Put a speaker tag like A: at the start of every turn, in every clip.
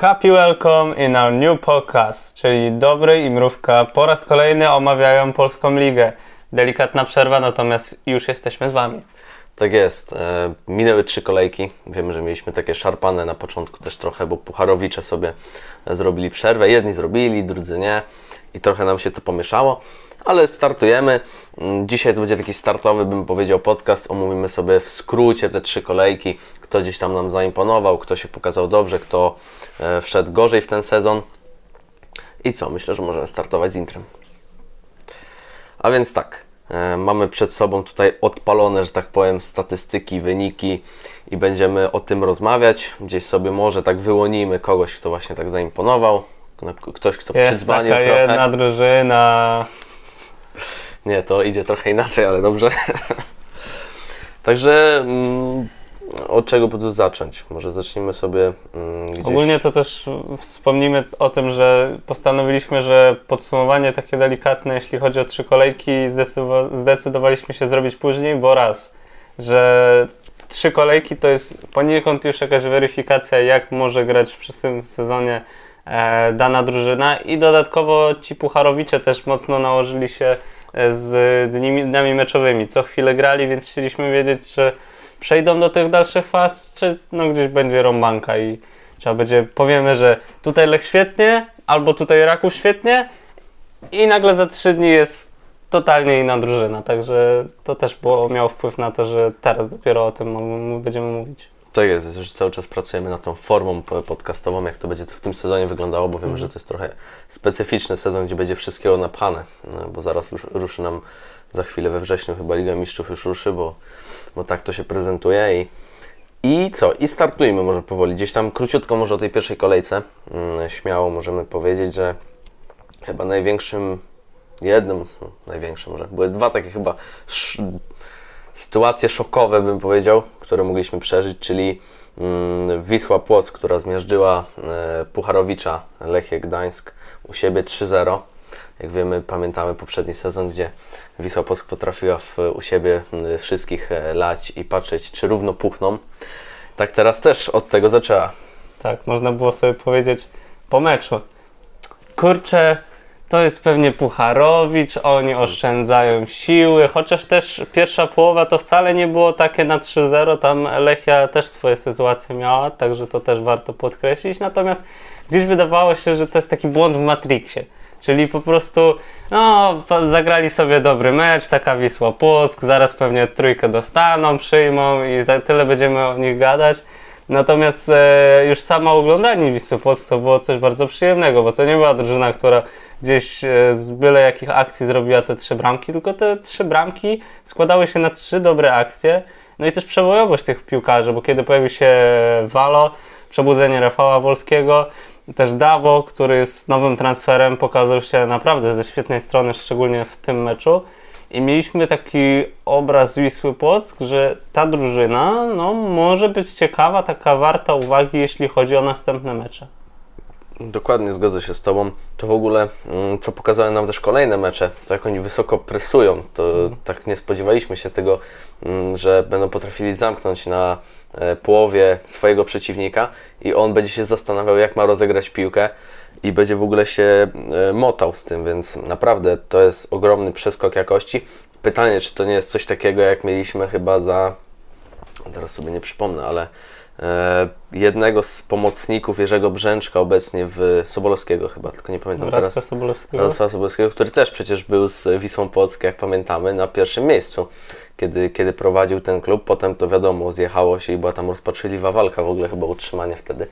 A: Happy welcome in our new podcast, czyli Dobry i Mrówka po raz kolejny omawiają Polską Ligę. Delikatna przerwa, natomiast już jesteśmy z Wami.
B: Tak jest. E, minęły trzy kolejki. Wiemy, że mieliśmy takie szarpane na początku też trochę, bo Pucharowicze sobie zrobili przerwę. Jedni zrobili, drudzy nie. I trochę nam się to pomieszało. Ale startujemy. Mm, Dzisiaj to będzie taki startowy, bym powiedział, podcast. Omówimy sobie w skrócie te trzy kolejki. Kto gdzieś tam nam zaimponował, kto się pokazał dobrze, kto e, wszedł gorzej w ten sezon. I co? Myślę, że możemy startować z intrem. A więc tak, e, mamy przed sobą tutaj odpalone, że tak powiem, statystyki, wyniki i będziemy o tym rozmawiać. Gdzieś sobie może tak wyłonimy kogoś, kto właśnie tak zaimponował, no, ktoś, kto
A: Jest
B: przyzwanił
A: taka
B: trochę.
A: jedna drużyna.
B: Nie, to idzie trochę inaczej, ale dobrze. Także mm, od czego by tu zacząć? Może zacznijmy sobie mm, gdzieś...
A: Ogólnie to też wspomnimy o tym, że postanowiliśmy, że podsumowanie takie delikatne, jeśli chodzi o trzy kolejki, zdecydowa- zdecydowaliśmy się zrobić później, bo raz, że trzy kolejki to jest poniekąd już jakaś weryfikacja, jak może grać w przyszłym sezonie dana drużyna i dodatkowo ci pucharowicze też mocno nałożyli się e, z dni, dniami meczowymi. Co chwilę grali, więc chcieliśmy wiedzieć, czy przejdą do tych dalszych faz, czy no gdzieś będzie rąbanka i trzeba będzie, powiemy, że tutaj Lech świetnie, albo tutaj Raków świetnie i nagle za trzy dni jest totalnie inna drużyna, także to też było, miało wpływ na to, że teraz dopiero o tym będziemy mówić.
B: Tak jest, że cały czas pracujemy nad tą formą po- podcastową, jak to będzie w tym sezonie wyglądało, bo wiemy, że to jest trochę specyficzny sezon, gdzie będzie wszystkiego napchane, no, bo zaraz ruszy nam za chwilę we wrześniu chyba Liga Mistrzów już ruszy, bo, bo tak to się prezentuje i, i co? I startujmy może powoli. Gdzieś tam króciutko może o tej pierwszej kolejce. Mm, Śmiało możemy powiedzieć, że chyba największym, jednym, no, największym może, były dwa takie chyba sytuacje szokowe, bym powiedział, które mogliśmy przeżyć, czyli mm, Wisła Płock, która zmiażdżyła e, Pucharowicza Lechie Gdańsk u siebie 3-0. Jak wiemy, pamiętamy poprzedni sezon, gdzie Wisła Płock potrafiła w, u siebie mm, wszystkich e, lać i patrzeć, czy równo puchną. Tak teraz też od tego zaczęła.
A: Tak, można było sobie powiedzieć po meczu. Kurczę, to jest pewnie Pucharowicz, oni oszczędzają siły, chociaż też pierwsza połowa to wcale nie było takie na 3-0, tam Lechia też swoje sytuacje miała, także to też warto podkreślić, natomiast gdzieś wydawało się, że to jest taki błąd w Matrixie. Czyli po prostu, no, zagrali sobie dobry mecz, taka Wisła Płock, zaraz pewnie trójkę dostaną, przyjmą i tyle będziemy o nich gadać. Natomiast e, już samo oglądanie Wisły Płock to było coś bardzo przyjemnego, bo to nie była drużyna, która gdzieś e, z byle jakich akcji zrobiła te trzy bramki, tylko te trzy bramki składały się na trzy dobre akcje. No i też przebojowość tych piłkarzy, bo kiedy pojawił się Walo, przebudzenie Rafała Wolskiego, też Dawo, który jest nowym transferem, pokazał się naprawdę ze świetnej strony, szczególnie w tym meczu. I mieliśmy taki obraz Wisły Płock, że ta drużyna no, może być ciekawa, taka warta uwagi, jeśli chodzi o następne mecze.
B: Dokładnie zgodzę się z Tobą. To w ogóle, mm, co pokazały nam też kolejne mecze, to jak oni wysoko presują, to tak nie spodziewaliśmy się tego, mm, że będą potrafili zamknąć na e, połowie swojego przeciwnika i on będzie się zastanawiał, jak ma rozegrać piłkę i będzie w ogóle się e, motał z tym, więc naprawdę to jest ogromny przeskok jakości. Pytanie, czy to nie jest coś takiego, jak mieliśmy chyba za teraz sobie nie przypomnę, ale jednego z pomocników Jerzego Brzęczka obecnie w Sobolewskiego chyba, tylko nie pamiętam
A: Radka
B: teraz.
A: Sobolewskiego.
B: Radosława Sobolewskiego, który też przecież był z Wisłą Płock, jak pamiętamy, na pierwszym miejscu, kiedy, kiedy prowadził ten klub. Potem to wiadomo, zjechało się i była tam rozpaczliwa walka w ogóle chyba o utrzymanie wtedy.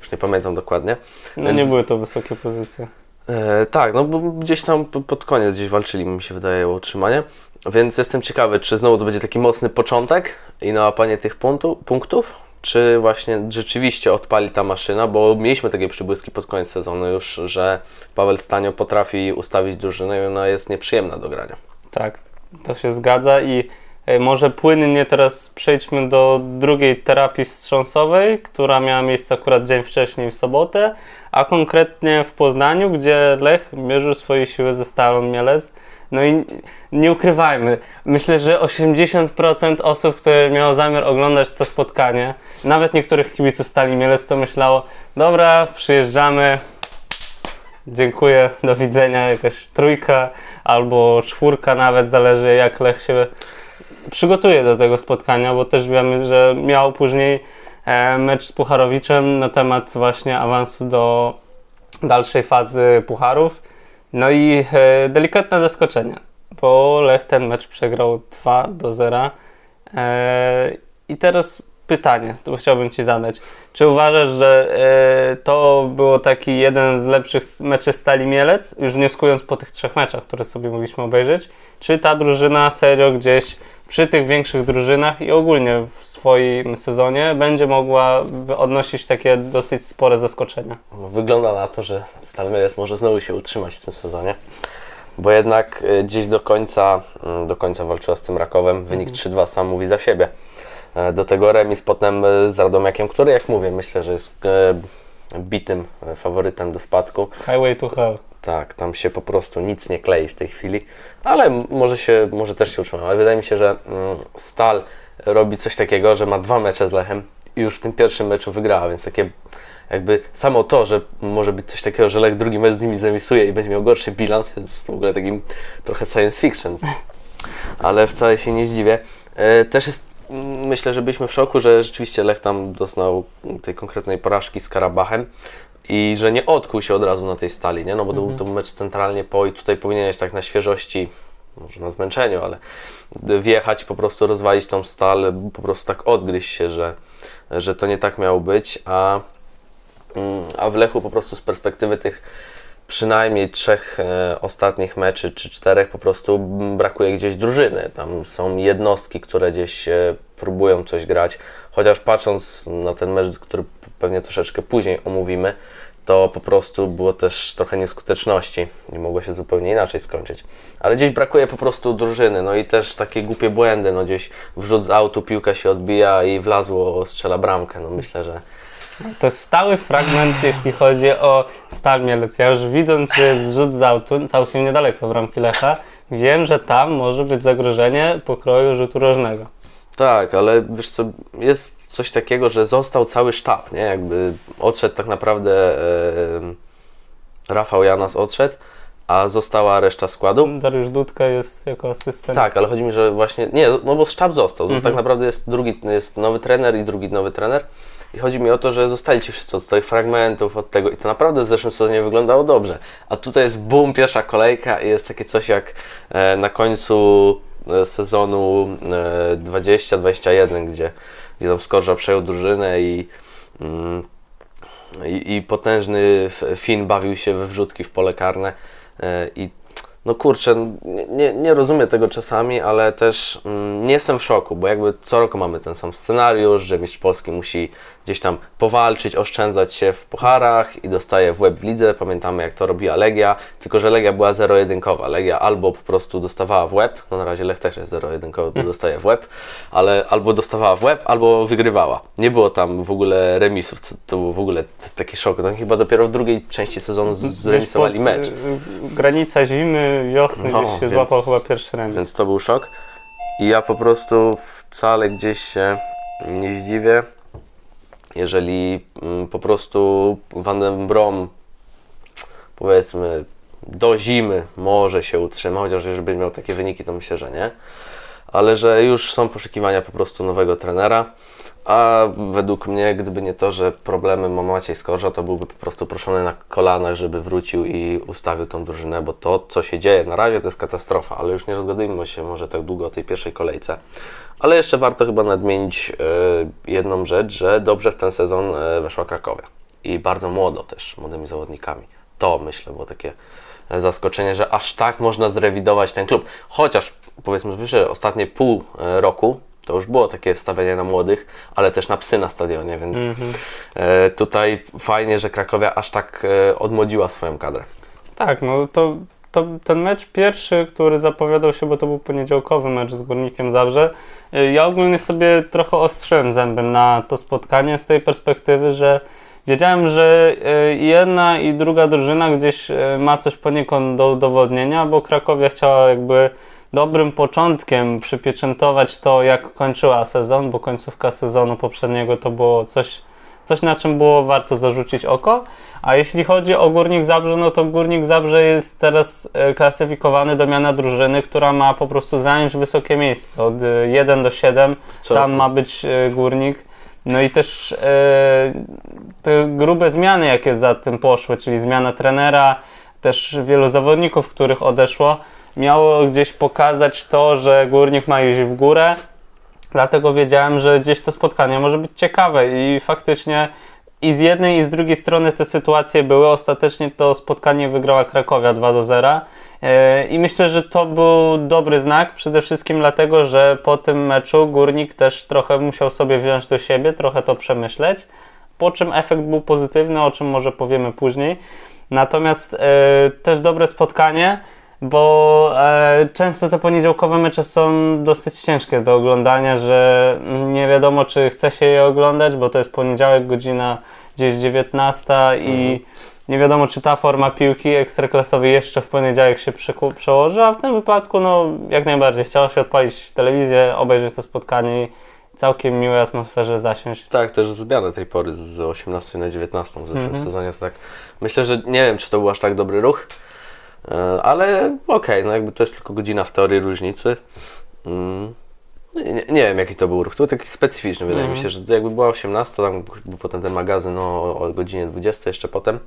B: Już nie pamiętam dokładnie.
A: No
B: Więc-
A: nie były to wysokie pozycje.
B: E, tak, no bo gdzieś tam pod koniec gdzieś walczyli, mi się wydaje, o utrzymanie. Więc jestem ciekawy, czy znowu to będzie taki mocny początek i nałapanie tych punktu, punktów, czy właśnie rzeczywiście odpali ta maszyna, bo mieliśmy takie przybłyski pod koniec sezonu już, że Paweł Stanio potrafi ustawić drużynę i ona jest nieprzyjemna do grania.
A: Tak, to się zgadza i e, może płynnie teraz przejdźmy do drugiej terapii wstrząsowej, która miała miejsce akurat dzień wcześniej w sobotę, a konkretnie w Poznaniu, gdzie Lech mierzył swoje siły ze Stalą Mielec. No i nie ukrywajmy, myślę, że 80% osób, które miało zamiar oglądać to spotkanie, nawet niektórych kibiców Stali Mielec, to myślało, dobra, przyjeżdżamy, dziękuję, do widzenia, jakaś trójka albo czwórka nawet, zależy jak Lech się przygotuje do tego spotkania, bo też wiemy, że miał później e, mecz z Pucharowiczem na temat właśnie awansu do dalszej fazy Pucharów. No i e, delikatne zaskoczenie, bo Lech ten mecz przegrał 2 do 0. E, I teraz pytanie, to chciałbym Ci zadać. Czy uważasz, że e, to było taki jeden z lepszych meczy Stali Mielec, już wnioskując po tych trzech meczach, które sobie mogliśmy obejrzeć, czy ta drużyna serio gdzieś przy tych większych drużynach i ogólnie w swoim sezonie będzie mogła odnosić takie dosyć spore zaskoczenia?
B: No, Wygląda na to, że Stal Mielec może znowu się utrzymać w tym sezonie, bo jednak y, gdzieś do końca, mm, do końca walczyła z tym Rakowem. Wynik 3-2 sam mówi za siebie. E, Do tego remis potem y, z Radomiakiem, który jak mówię, myślę, że jest e, bitym e, faworytem do spadku.
A: Highway to Hell.
B: Tak, tam się po prostu nic nie klei w tej chwili, ale może, się, może też się utrzyma. Ale wydaje mi się, że mm, Stal robi coś takiego, że ma dwa mecze z Lechem i już w tym pierwszym meczu wygrała, więc takie jakby samo to, że może być coś takiego, że Lech drugi mecz z nimi zremisuje i będzie miał gorszy bilans, jest w ogóle takim trochę science fiction. Ale wcale się nie zdziwię. E, Też jest, myślę, że byliśmy w szoku, że rzeczywiście Lech tam doznał tej konkretnej porażki z Karabachem i że nie odkuł się od razu na tej stali, nie? No bo to był to mecz centralnie po i tutaj powinieneś tak na świeżości, może na zmęczeniu, ale wjechać, po prostu rozwalić tą stal, po prostu tak odgryźć się, że, że to nie tak miało być, a, mm, a w Lechu po prostu z perspektywy tych przynajmniej trzech e, ostatnich meczy, czy czterech, po prostu brakuje gdzieś drużyny. Tam są jednostki, które gdzieś e, próbują coś grać, chociaż patrząc na ten mecz, który pewnie troszeczkę później omówimy, to po prostu było też trochę nieskuteczności i mogło się zupełnie inaczej skończyć. Ale gdzieś brakuje po prostu drużyny, no i też takie głupie błędy, no gdzieś wrzut z autu, piłka się odbija i wlazło, strzela bramkę, no myślę, że
A: To jest stały fragment, jeśli chodzi o Stal Mielec. Ja już widząc, że jest rzut z autu, całkiem niedaleko bramki Lecha, wiem, że tam może być zagrożenie pokroju rzutu rożnego.
B: Tak, ale wiesz co, jest coś takiego, że został cały sztab, nie? Jakby odszedł tak naprawdę e, Rafał Janas odszedł, a została reszta składu.
A: Dariusz Dudka jest jako asystent.
B: Tak, ale chodzi mi, że właśnie, nie, no bo sztab został, tak naprawdę jest drugi, jest nowy trener i drugi nowy trener i chodzi mi o to, że zostali ci wszyscy od swoich fragmentów, od tego i to naprawdę w zeszłym sezonie wyglądało dobrze, a tutaj jest boom, pierwsza kolejka i jest takie coś jak e, na końcu e, sezonu e, 20-21, gdzie, gdzie tam Skorża przejął drużynę i mm, i, i potężny Finn bawił się we wrzutki w pole karne e, i no kurczę, nie, nie, rozumiem tego czasami, ale też mm, nie jestem w szoku, bo jakby co roku mamy ten sam scenariusz, że mistrz Polski musi gdzieś tam powalczyć, oszczędzać się w pucharach i dostaje w łeb w lidze. Pamiętamy jak to robiła Legia, tylko że Legia była zero-jedynkowa. Legia albo po prostu dostawała w łeb, no na razie Lech też jest zero-jedynkowy, bo dostaje w łeb, ale albo dostawała w łeb, albo wygrywała. Nie było tam w ogóle remisów, to, był w ogóle taki szok. To chyba dopiero w drugiej części sezonu zremisowali mecz.
A: y, Granica zimy, wiosny
B: No,
A: gdzieś się
B: więc-
A: złapał chyba pierwszy remis.
B: Więc to był szok. I ja po prostu wcale gdzieś się nie zdziwię, jeżeli mm, po prostu Van den Brom powiedzmy do zimy może się utrzyma, chociaż jeżeli będzie miał takie wyniki, to myślę, że nie. Ale że już są poszukiwania po prostu nowego trenera. A według mnie, gdyby nie to, że problemy ma Maciej Skorża, to byłby po prostu proszony na kolanach, żeby wrócił i ustawił tą drużynę, bo to, co się dzieje na razie, to jest katastrofa, ale już nie rozgadujmy się może tak długo o tej pierwszej kolejce. Ale jeszcze warto chyba nadmienić e, jedną rzecz, że dobrze w ten sezon e, weszła Krakowia i bardzo młodo też, młodymi zawodnikami. To myślę było takie e, zaskoczenie, że aż tak można zrewidować ten klub. Chociaż powiedzmy, że ostatnie pół roku to już było takie stawianie na młodych, ale też na psy na stadionie, więc e, tutaj fajnie, że Krakowia aż tak e, odmłodziła swoją kadrę.
A: Tak, no to, to ten mecz pierwszy, który zapowiadał się, bo to był poniedziałkowy mecz z Górnikiem Zabrze, y, ja ogólnie sobie trochę ostrzyłem zęby na to spotkanie z tej perspektywy, że wiedziałem, że e, jedna i druga drużyna gdzieś e, ma coś poniekąd do udowodnienia, bo Krakowia chciała jakby dobrym początkiem przypieczętować to, jak kończyła sezon, bo końcówka sezonu poprzedniego to było coś, coś na czym było warto zarzucić oko. A jeśli chodzi o Górnik Zabrze, no to Górnik Zabrze jest teraz e, klasyfikowany do miana drużyny, która ma po prostu zająć wysokie miejsce. Od e, 1 do 7
B: Co
A: tam ma być e, Górnik. No i też e, te grube zmiany, jakie za tym poszły, czyli zmiana trenera, też wielu zawodników, których odeszło, miało gdzieś pokazać to, że Górnik ma iść w górę. Dlatego wiedziałem, że gdzieś to spotkanie może być ciekawe i faktycznie i z jednej i z drugiej strony te sytuacje były. Ostatecznie to spotkanie wygrała Krakowia 2 do 0. E, I myślę, że to był dobry znak, przede wszystkim dlatego, że po tym meczu Górnik też trochę musiał sobie wziąć do siebie, trochę to przemyśleć, po czym efekt był pozytywny, o czym może powiemy później. Natomiast e, też dobre spotkanie, bo e, często te poniedziałkowe mecze są dosyć ciężkie do oglądania, że nie wiadomo, czy chce się je oglądać, bo to jest poniedziałek, godzina gdzieś 19 i nie wiadomo, czy ta forma piłki ekstraklasowej jeszcze w poniedziałek się przełoży, a w tym wypadku, no, jak najbardziej chciało się odpalić telewizję, obejrzeć to spotkanie i całkiem miłej atmosferze zasiąść.
B: Tak, też zmianę tej pory z 18 na 19 w zeszłym
A: Mhm.
B: sezonie. To tak myślę, że nie wiem, czy to był aż tak dobry ruch, ale okej, no jakby to jest tylko godzina w teorii różnicy. Mm. Nie, nie, nie wiem, jaki to był ruch. To był taki specyficzny, wydaje mi się, że jakby była 18, tam był potem ten magazyn o, o godzinie 20 jeszcze potem.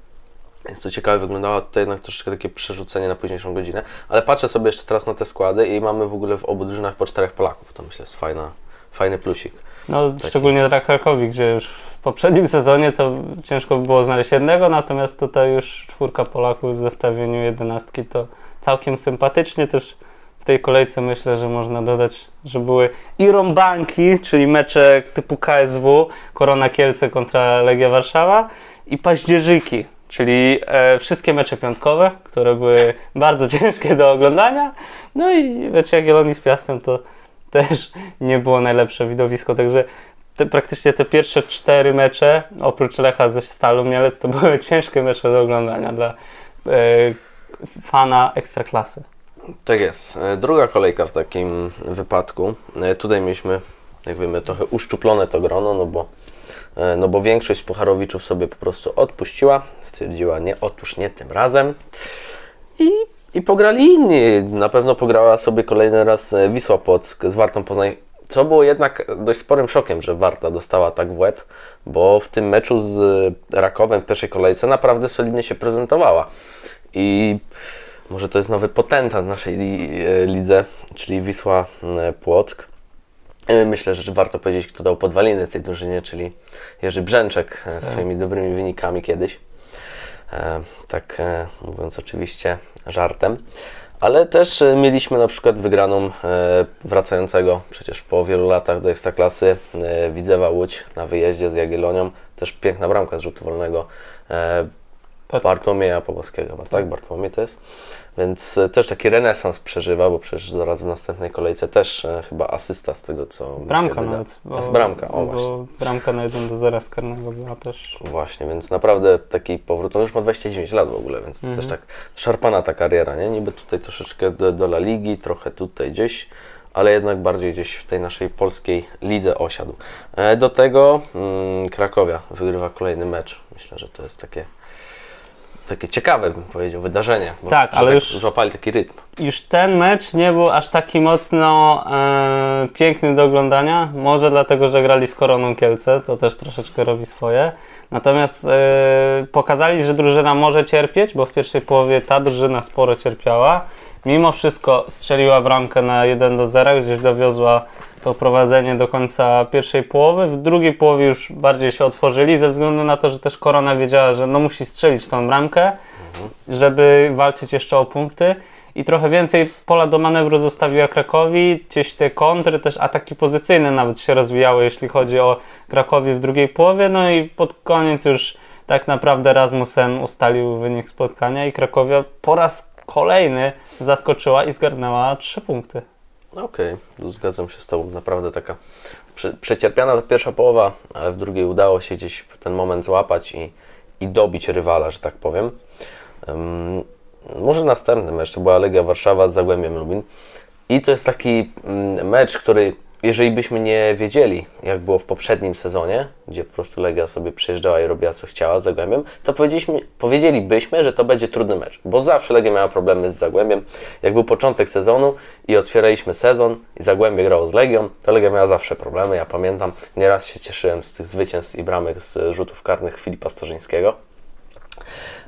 B: Więc to ciekawe wyglądało, to jednak troszeczkę takie przerzucenie na późniejszą godzinę. Ale patrzę sobie jeszcze teraz na te składy i mamy w ogóle w obu drużynach po czterech Polaków. To myślę jest fajna, fajny plusik.
A: No, szczególnie dla Krakowi, gdzie już poprzednim sezonie to ciężko by było znaleźć jednego, natomiast tutaj już czwórka Polaków w zestawieniu jedenastki to całkiem sympatycznie. Też w tej kolejce myślę, że można dodać, że były i rąbanki, czyli mecze typu KSW, Korona Kielce kontra Legia Warszawa i paździerzyki, czyli e, wszystkie mecze piątkowe, które były bardzo ciężkie do oglądania. No i mecz Jagiellonii z Piastem to też nie było najlepsze widowisko, także te, praktycznie te pierwsze cztery mecze, oprócz Lecha ze Stalą Mielec, to były ciężkie mecze do oglądania dla e, fana ekstraklasy.
B: Tak jest. E, Druga kolejka w takim wypadku. E, Tutaj mieliśmy, jak wiemy, trochę uszczuplone to grono, no bo, e, no bo większość Pucharowiczów sobie po prostu odpuściła. Stwierdziła, nie, otóż nie tym razem. I, I pograli inni. Na pewno pograła sobie kolejny raz Wisła Płock z Wartą Poznań. Co było jednak dość sporym szokiem, że Warta dostała tak w łeb, bo w tym meczu z Rakowem w pierwszej kolejce naprawdę solidnie się prezentowała. I może to jest nowy potentat naszej e, lidze, czyli Wisła e, Płock. E, Myślę, że warto powiedzieć, kto dał podwaliny tej drużynie, czyli Jerzy Brzęczek e, swoimi dobrymi wynikami kiedyś. Tak mówiąc oczywiście żartem. Ale też e, mieliśmy na przykład wygraną e, wracającego przecież po wielu latach do Ekstraklasy e, Widzewa Łódź na wyjeździe z Jagiellonią. Też piękna bramka z rzutu wolnego e, Bartłomieja Poboskiego, chyba, tak? Bartłomiej to jest. Więc e, też taki renesans przeżywa, bo przecież zaraz w następnej kolejce też e, chyba asysta z tego, co
A: Bramka nawet.
B: A z bramka, o
A: bo
B: właśnie.
A: Bramka na 1 do 0 z karnego była też.
B: Właśnie, więc naprawdę taki powrót. On już ma 29 lat w ogóle, więc
A: Mhm.
B: też tak szarpana ta kariera, nie? Niby tutaj troszeczkę do, do La Ligi, trochę tutaj gdzieś, ale jednak bardziej gdzieś w tej naszej polskiej lidze osiadł. E, Do tego mm, Krakowia wygrywa kolejny mecz. Myślę, że to jest takie takie ciekawe, bym powiedział, wydarzenie.
A: Tak, ale już-
B: złapali taki rytm.
A: Już ten mecz nie był aż taki mocno e, piękny do oglądania. Może dlatego, że grali z Koroną Kielce, to też troszeczkę robi swoje. Natomiast e, pokazali, że drużyna może cierpieć, bo w pierwszej połowie ta drużyna sporo cierpiała. Mimo wszystko strzeliła bramkę na 1 do 0, gdzieś dowiozła to prowadzenie do końca pierwszej połowy. W drugiej połowie już bardziej się otworzyli, ze względu na to, że też Korona wiedziała, że no musi strzelić tą bramkę, żeby walczyć jeszcze o punkty. I trochę więcej pola do manewru zostawiła Krakowi. Gdzieś te kontry, też ataki pozycyjne nawet się rozwijały, jeśli chodzi o Krakowi w drugiej połowie. No i pod koniec już tak naprawdę Rasmussen ustalił wynik spotkania i Krakowia po raz kolejny zaskoczyła i zgarnęła trzy punkty.
B: Okej, tu zgadzam się z Tobą. Naprawdę taka prze, przecierpiana ta pierwsza połowa, ale w drugiej udało się gdzieś ten moment złapać i, i dobić rywala, że tak powiem. Ym, może następny mecz to była Legia Warszawa z Zagłębiem Lubin. I to jest taki mm, mecz, który jeżeli byśmy nie wiedzieli, jak było w poprzednim sezonie, gdzie po prostu Legia sobie przyjeżdżała i robiła co chciała z Zagłębiem, to powiedzieliśmy, powiedzielibyśmy, że to będzie trudny mecz, bo zawsze Legia miała problemy z Zagłębiem. Jak był początek sezonu i otwieraliśmy sezon i Zagłębie grało z Legią, to Legia miała zawsze problemy. Ja pamiętam, nieraz się cieszyłem z tych zwycięstw i bramek z rzutów karnych Filipa Starzyńskiego.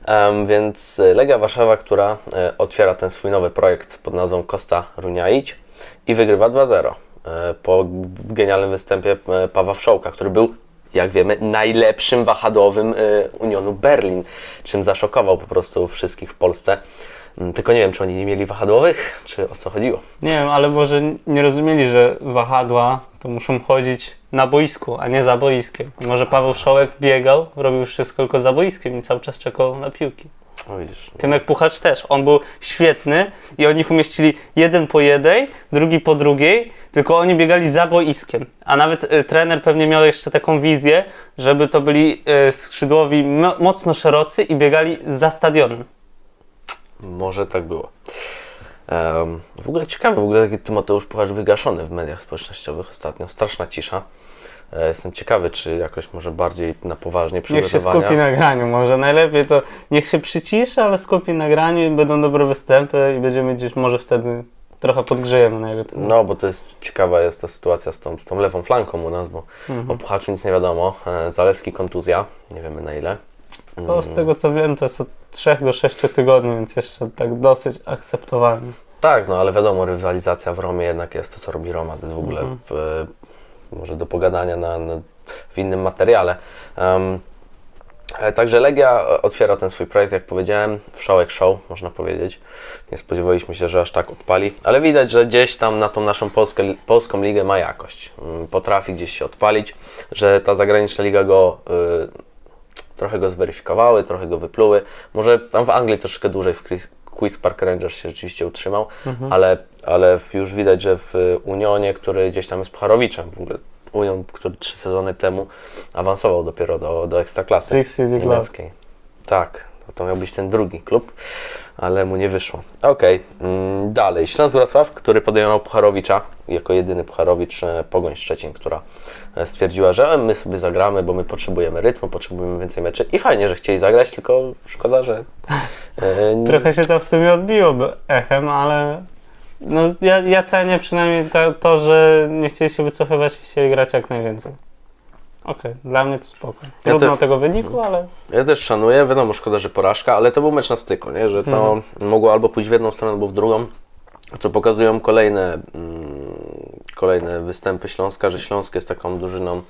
B: Um, więc Legia Warszawa, która e, otwiera ten swój nowy projekt pod nazwą Costa Runiaić i wygrywa 2-0 e, po genialnym występie e, Pawła Wszołka, który był, jak wiemy, najlepszym wahadłowym e, Unionu Berlin, czym zaszokował po prostu wszystkich w Polsce. Mm, Tylko nie wiem, czy oni nie mieli wahadłowych, czy o co chodziło.
A: Nie wiem, ale może nie rozumieli, że wahadła to muszą chodzić na boisku, a nie za boiskiem. Może Paweł Wszołek biegał, robił wszystko tylko za boiskiem i cały czas czekał na piłki.
B: O, widzisz,
A: Tymek Puchacz też. On był świetny i oni ich umieścili jeden po jednej, drugi po drugiej, tylko oni biegali za boiskiem. A nawet y, trener pewnie miał jeszcze taką wizję, żeby to byli y, skrzydłowi mo- mocno szerocy i biegali za stadionem.
B: Może tak było. Em, w ogóle ciekawe, w ogóle taki Tymoteusz Puchacz wygaszony w mediach społecznościowych ostatnio. Straszna cisza. E, Jestem ciekawy, czy jakoś może bardziej na poważnie
A: Niech się
B: przygotowania.
A: skupi na graniu. Może najlepiej to niech się przyciszy, ale skupi na graniu i będą dobre występy i będziemy gdzieś może wtedy trochę podgrzejemy na jego temat.
B: No, bo to jest ciekawa jest ta sytuacja z tą, z tą lewą flanką u nas, bo o Puchaczu nic nie wiadomo. E, Zalewski kontuzja, nie wiemy na ile.
A: To z tego co wiem, to jest od 3 do 6 tygodni, więc jeszcze tak dosyć akceptowalny.
B: Tak, no ale wiadomo, rywalizacja w Romie jednak jest to, co robi Roma. To jest w ogóle
A: Mhm.
B: e, może do pogadania na, na, w innym materiale. E, Także Legia e, otwiera ten swój projekt, jak powiedziałem, wszołek show, można powiedzieć. Nie spodziewaliśmy się, że aż tak odpali, ale widać, że gdzieś tam na tą naszą polskę, polską ligę ma jakość. Mm, Potrafi gdzieś się odpalić, że ta zagraniczna liga go y, trochę go zweryfikowały, trochę go wypluły. Może tam w Anglii troszkę dłużej w Quiz Park Rangers się rzeczywiście utrzymał, ale, ale w- już widać, że w Unionie, który gdzieś tam jest Pucharowiczem, w ogóle Union, który trzy sezony temu awansował dopiero do, do Ekstraklasy niemieckiej. Tak, to, to miał być ten drugi klub, ale mu nie wyszło. Okej, mm, dalej. Śląsk Wrocław, który podejmował Pucharowicza, jako jedyny Pucharowicz e, Pogoń Szczecin, która e, stwierdziła, że my sobie zagramy, bo my potrzebujemy rytmu, potrzebujemy więcej meczy. I fajnie, że chcieli zagrać, tylko szkoda, że...
A: Trochę się to w sumie odbiło echem, ale no, ja, ja cenię przynajmniej to, to, że nie chcieli się wycofywać i chcieli grać jak najwięcej. Okej, dla mnie to spoko. Trudno
B: te-
A: tego wyniku, ale
B: Ja też szanuję, wiadomo, szkoda, że porażka, ale to był mecz na styku, nie? że to mogło albo pójść w jedną stronę, albo w drugą, co pokazują kolejne, mm, kolejne występy Śląska, że Śląsk jest taką drużyną,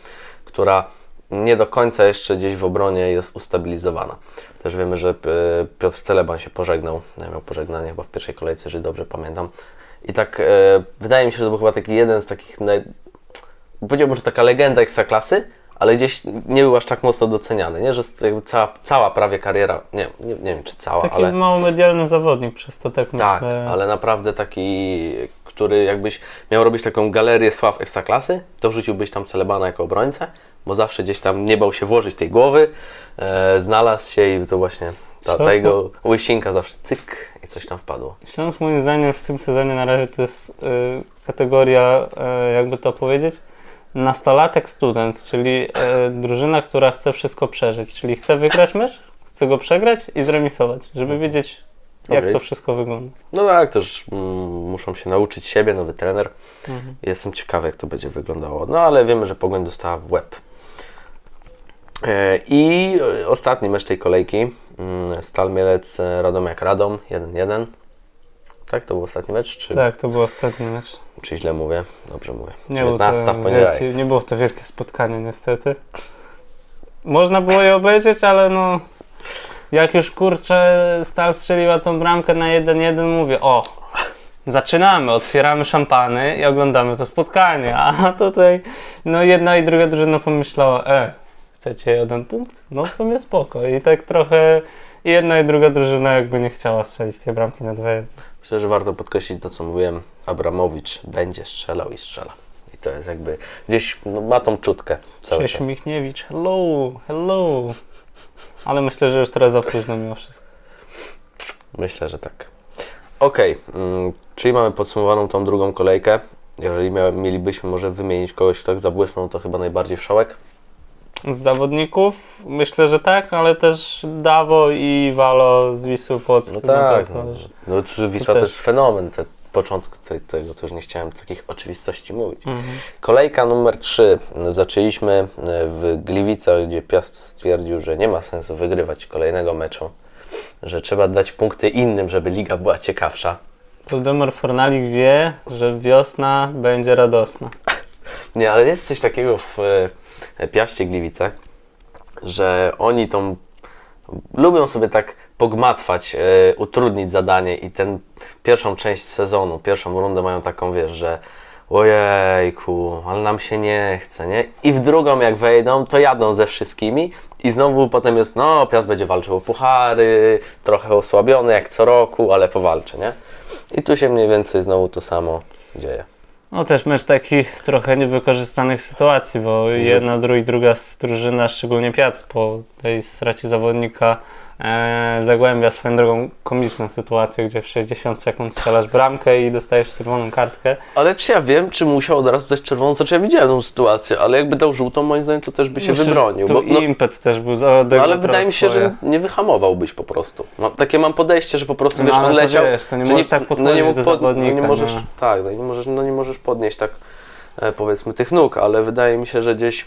B: która nie do końca jeszcze gdzieś w obronie jest ustabilizowana. Też wiemy, że e, Piotr Celeban się pożegnał, ja miał pożegnanie chyba w pierwszej kolejce, jeżeli dobrze pamiętam. I tak e, wydaje mi się, że to był chyba taki jeden z takich naj, powiedziałbym, że taka legenda ekstraklasy, ale gdzieś nie był aż tak mocno doceniany, nie? że cała, cała prawie kariera, nie, nie, nie wiem czy cała,
A: taki
B: ale
A: mało medialny zawodnik, przez to tak
B: tak,
A: myślę.
B: ale naprawdę taki, który jakbyś miał robić taką galerię sław ekstraklasy, to wrzuciłbyś tam Celebana jako obrońcę, bo zawsze gdzieś tam nie bał się włożyć tej głowy, e, znalazł się i to właśnie ta,
A: Śląsk-
B: jego łysinka zawsze cyk i coś tam wpadło.
A: Śląsk moim zdaniem w tym sezonie na razie to jest y, kategoria, y, jakby to powiedzieć, nastolatek student, czyli y, drużyna, która chce wszystko przeżyć, czyli chce wygrać mecz, chce go przegrać i zremisować, żeby wiedzieć jak
B: Okej.
A: to wszystko wygląda.
B: No tak, też mm, muszą się nauczyć siebie, nowy trener.
A: Mhm.
B: Jestem ciekawy, jak to będzie wyglądało. No ale wiemy, że Pogoń dostała w łeb. E, I ostatni mecz tej kolejki. mm, Stal Mielec, e, Radomiak Radom 1-1. Tak, to był ostatni mecz? Czy,
A: Tak, to był ostatni mecz.
B: czy źle mówię? Dobrze mówię.
A: Nie, było
B: 19
A: to
B: w poniedziałek.
A: wielkie, nie było to wielkie spotkanie niestety. Można było je obejrzeć, ale no jak już kurczę Stal strzeliła tą bramkę na 1-1 mówię, o zaczynamy, otwieramy szampany i oglądamy to spotkanie, a tutaj no jedna i druga drużyna pomyślała, e chcecie jeden punkt? No w sumie spoko. I tak trochę jedna i druga drużyna jakby nie chciała strzelić tej bramki na dwa.
B: Myślę, że warto podkreślić to, co mówiłem. Abramowicz będzie strzelał i strzela. I to jest jakby gdzieś no, ma tą czutkę czas.
A: Michniewicz, hello, hello. Ale myślę, że już teraz za późno mimo wszystko.
B: Myślę, że tak. Okej, mm, czyli mamy podsumowaną tą drugą kolejkę. Jeżeli mia- mielibyśmy może wymienić kogoś, kto zabłysnął, to chyba najbardziej wszołek.
A: Z zawodników myślę, że tak, ale też Dawo i Walo z Wisły Płock.
B: No tak,
A: to
B: no, no, czy Wisła
A: też.
B: jest fenomen. Te, początku te, tego to już nie chciałem takich oczywistości mówić.
A: Mhm.
B: Kolejka numer 3. Zaczęliśmy e, w Gliwicach, gdzie Piast stwierdził, że nie ma sensu wygrywać kolejnego meczu, że trzeba dać punkty innym, żeby liga była ciekawsza.
A: Waldemar Fornalik wie, że wiosna będzie radosna.
B: Nie, ale jest coś takiego w e, Piaście Gliwice, że oni tą lubią sobie tak pogmatwać, e, utrudnić zadanie i ten pierwszą część sezonu, pierwszą rundę mają taką, wiesz, że ojejku, ale nam się nie chce, nie? I w drugą jak wejdą, to jadą ze wszystkimi i znowu potem jest, no Piast będzie walczył o puchary, trochę osłabiony jak co roku, ale powalczy, nie? I tu się mniej więcej znowu to samo dzieje.
A: No też mecz takich trochę niewykorzystanych sytuacji, bo jedna, i druga s- drużyna, szczególnie Piast po tej stracie zawodnika Zagłębia swoją drogą komiczna sytuacja, gdzie w 60 sekund strzelasz bramkę i dostajesz czerwoną kartkę.
B: Ale czy ja wiem, czy musiał od razu dać czerwoną? Znaczy ja widziałem tą sytuację, ale jakby dał żółtą, moim zdaniem to też by się
A: Myślę,
B: wybronił. Bo, no,
A: impet też był za
B: no, ale wydaje mi się,
A: swoje.
B: że nie wyhamowałbyś po prostu. No, takie mam podejście, że po prostu
A: No,
B: wiesz, on
A: to
B: leciał.
A: wiesz, to nie
B: że
A: możesz tak podchodzić
B: mógł
A: do
B: pod-
A: zawodnika,
B: No nie możesz,
A: nie.
B: tak, no nie, możesz, no nie możesz podnieść tak e, powiedzmy tych nóg, ale wydaje mi się, że gdzieś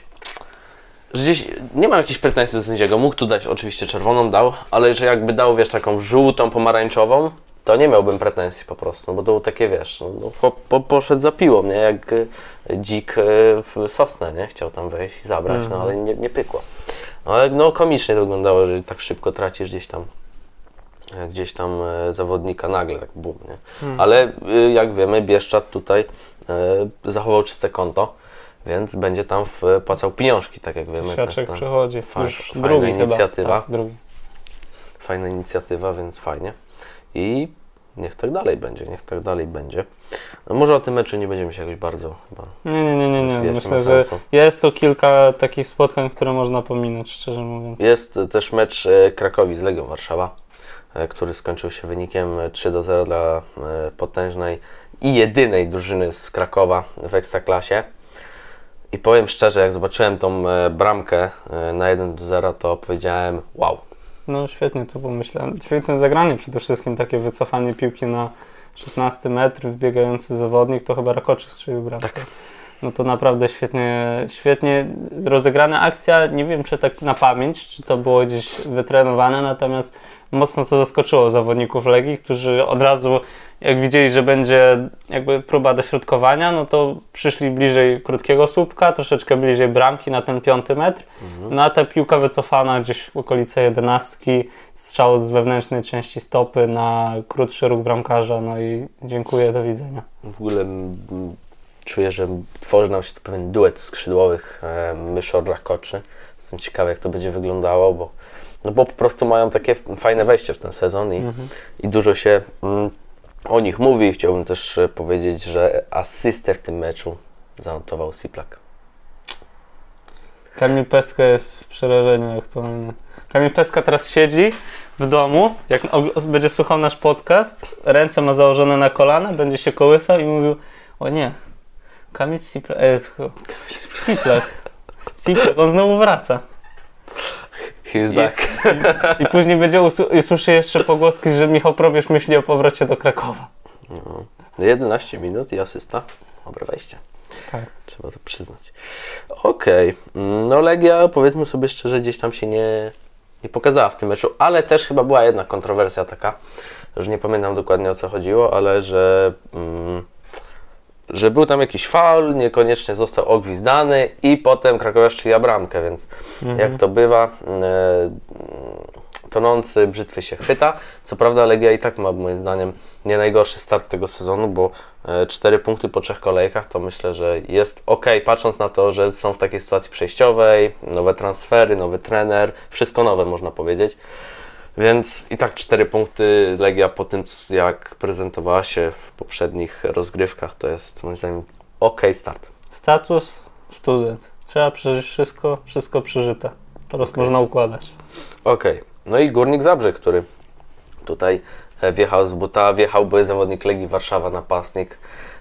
B: że gdzieś nie mam jakichś pretensji do sędziego. Mógł tu dać oczywiście czerwoną dał, ale że jakby dał, wiesz, taką żółtą, pomarańczową, to nie miałbym pretensji po prostu, bo to było takie, wiesz, no, no, chłop po, poszedł za piłą, nie, jak y, dzik y, w sosnę, nie, chciał tam wejść i zabrać, no ale nie, nie pykło. No, ale no komicznie to wyglądało, że tak szybko tracisz gdzieś tam e, gdzieś tam e, zawodnika nagle, tak bum, nie. Ale y, jak wiemy, Bieszczad tutaj e, zachował czyste konto, więc będzie tam wpłacał pieniążki, tak jak wiemy.
A: Siaczek przychodzi.
B: fajna-
A: Już
B: fajna
A: drugi
B: inicjatywa.
A: chyba. Tak, drugi.
B: Fajna inicjatywa, więc fajnie. I niech tak dalej będzie, niech tak dalej będzie. No, może o tym meczu nie będziemy się jakoś bardzo chyba
A: Nie, nie, nie, nie, nie. Myślę, że jest tu kilka takich spotkań, które można pominąć, szczerze mówiąc.
B: Jest też mecz e, Krakowi z Legią Warszawa, e, który skończył się wynikiem e, 3 do 0 dla e, potężnej i jedynej drużyny z Krakowa w Ekstraklasie. I powiem szczerze, jak zobaczyłem tą e, bramkę e, na 1 do 0, to powiedziałem wow.
A: No świetnie to pomyślałem. Świetne zagranie przede wszystkim, takie wycofanie piłki na 16 metr, wbiegający zawodnik, to chyba Rakoczy strzelił bramkę.
B: Tak.
A: No to naprawdę świetnie, świetnie rozegrana akcja. Nie wiem, czy tak na pamięć, czy to było gdzieś wytrenowane, natomiast mocno to zaskoczyło zawodników Legii, którzy od razu, jak widzieli, że będzie jakby próba dośrodkowania, no to przyszli bliżej krótkiego słupka, troszeczkę bliżej bramki na ten piąty metr. No a ta piłka wycofana gdzieś w okolice jedenastki, strzał z wewnętrznej części stopy na krótszy róg bramkarza, no i dziękuję, do widzenia.
B: W ogóle czuję, że tworzy nam się tu pewien duet skrzydłowych e, Myszor Rakoczy. Jestem ciekawy, jak to będzie wyglądało, bo, no bo po prostu mają takie fajne wejście w ten sezon i, i dużo się mm, o nich mówi. Chciałbym też e, powiedzieć, że asystę w tym meczu zanotował Siplak.
A: Kamil Peska jest w przerażeniu aktualnie. Kamil Peska teraz siedzi w domu, jak będzie słuchał nasz podcast, ręce ma założone na kolana, będzie się kołysał i mówił, o nie, Kamil Siplak, e, Siplak, Siplak, on znowu wraca.
B: He's back.
A: I później będzie i słyszy jeszcze pogłoski, że Michał Probierz myśli o powrocie do Krakowa.
B: No. 11 minut i asysta. Dobre wejście.
A: Tak.
B: Trzeba to przyznać. Okej. Mm, No Legia, powiedzmy sobie szczerze, gdzieś tam się nie, nie pokazała w tym meczu, ale też chyba była jedna kontrowersja taka, że nie pamiętam dokładnie o co chodziło, ale że, mm, że był tam jakiś faul, niekoniecznie został ogwizdany i potem Krakowia strzeliła bramkę, więc jak to bywa, mm, tonący brzytwy się chwyta. Co prawda Legia i tak ma moim zdaniem nie najgorszy start tego sezonu, bo 4 punkty po trzech kolejkach to myślę, że jest ok, patrząc na to, że są w takiej sytuacji przejściowej, nowe transfery, nowy trener, wszystko nowe można powiedzieć. Więc i tak 4 punkty Legia po tym, jak prezentowała się w poprzednich rozgrywkach, to jest moim zdaniem ok start.
A: Status student. Trzeba przeżyć wszystko, wszystko przeżyte. Teraz można układać.
B: Ok, no i Górnik Zabrze, który tutaj e, wjechał z buta, wjechał były zawodnik Legii Warszawa, napastnik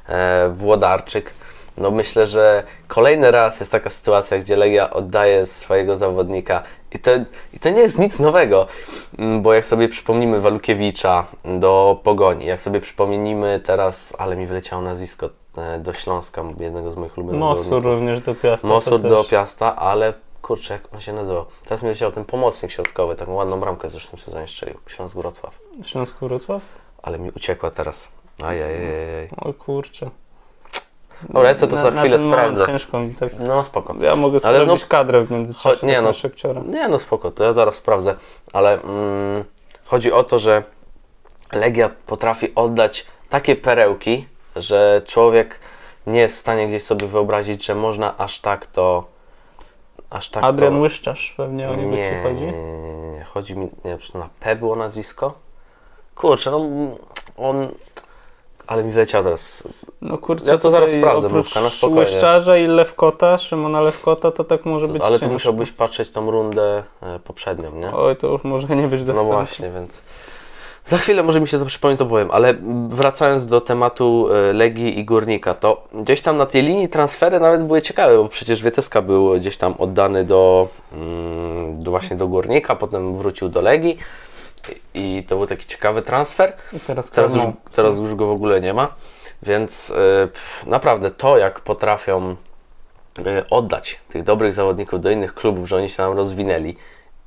B: e, Włodarczyk. No myślę, że kolejny raz jest taka sytuacja, gdzie Legia oddaje swojego zawodnika i to, i to nie jest nic nowego, mm, bo jak sobie przypomnimy Walukiewicza do Pogoni, jak sobie przypomnimy teraz, ale mi wyleciało nazwisko e, do Śląska, jednego z moich ulubionych
A: Mosur również do Piasta.
B: Mosur do. Piasta, ale kurczę, jak on się nazywał? Teraz mi leciał ten pomocnik środkowy, taką ładną bramkę w zeszłym sezonie strzelił, Śląsk Wrocław.
A: Śląsk Wrocław?
B: Ale mi uciekła teraz. Ajajajaj.
A: O kurczę.
B: Dobra, ja to
A: Na-
B: za
A: na
B: chwilę sprawdzę.
A: Ciężko mi tak.
B: No spoko.
A: Ja mogę
B: Ale
A: sprawdzić
B: no-
A: kadrę w międzyczasie.
B: Cho- nie no.
A: szybciora.
B: Nie no spoko, to ja zaraz sprawdzę, ale mm, chodzi o to, że Legia potrafi oddać takie perełki, że człowiek nie jest w stanie gdzieś sobie wyobrazić, że można aż tak to... Aż tak
A: Adrian
B: to...
A: Łyszczarz pewnie o niego
B: nie,
A: ci chodzi.
B: Nie, nie, nie, nie. Chodzi mi, nie wiem, czy to na P było nazwisko? Kurczę, no mm, on... Ale mi wleciał teraz.
A: No kurczę,
B: Ja to zaraz sprawdzę, Mówka, na spokojnie.
A: Łyszczarza i Lewkota, Szymona Lewkota, to tak może być
B: Ale tu
A: ciężko.
B: musiałbyś patrzeć tą rundę e, poprzednią, nie?
A: Oj, to już może nie być
B: No
A: dostępne.
B: właśnie, więc za chwilę może mi się to przypomni, to powiem, ale wracając do tematu e, Legii i Górnika, to gdzieś tam na tej linii transfery nawet były ciekawe, bo przecież Wieteska był gdzieś tam oddany do, mm, do właśnie do Górnika, potem wrócił do Legii i, to był taki ciekawy transfer.
A: I teraz,
B: Teraz już, teraz już go w ogóle nie ma, więc e, naprawdę to, jak potrafią e, oddać tych dobrych zawodników do innych klubów, że oni się nam rozwinęli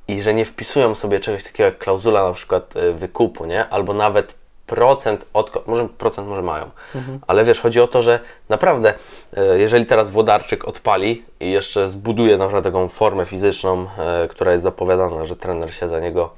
B: i że nie wpisują sobie czegoś takiego jak klauzula na przykład e, wykupu, nie? Albo nawet procent od, może procent może mają, ale wiesz, chodzi o to, że naprawdę, e, jeżeli teraz Włodarczyk odpali i jeszcze zbuduje naprawdę taką formę fizyczną, e, która jest zapowiadana, że trener się za niego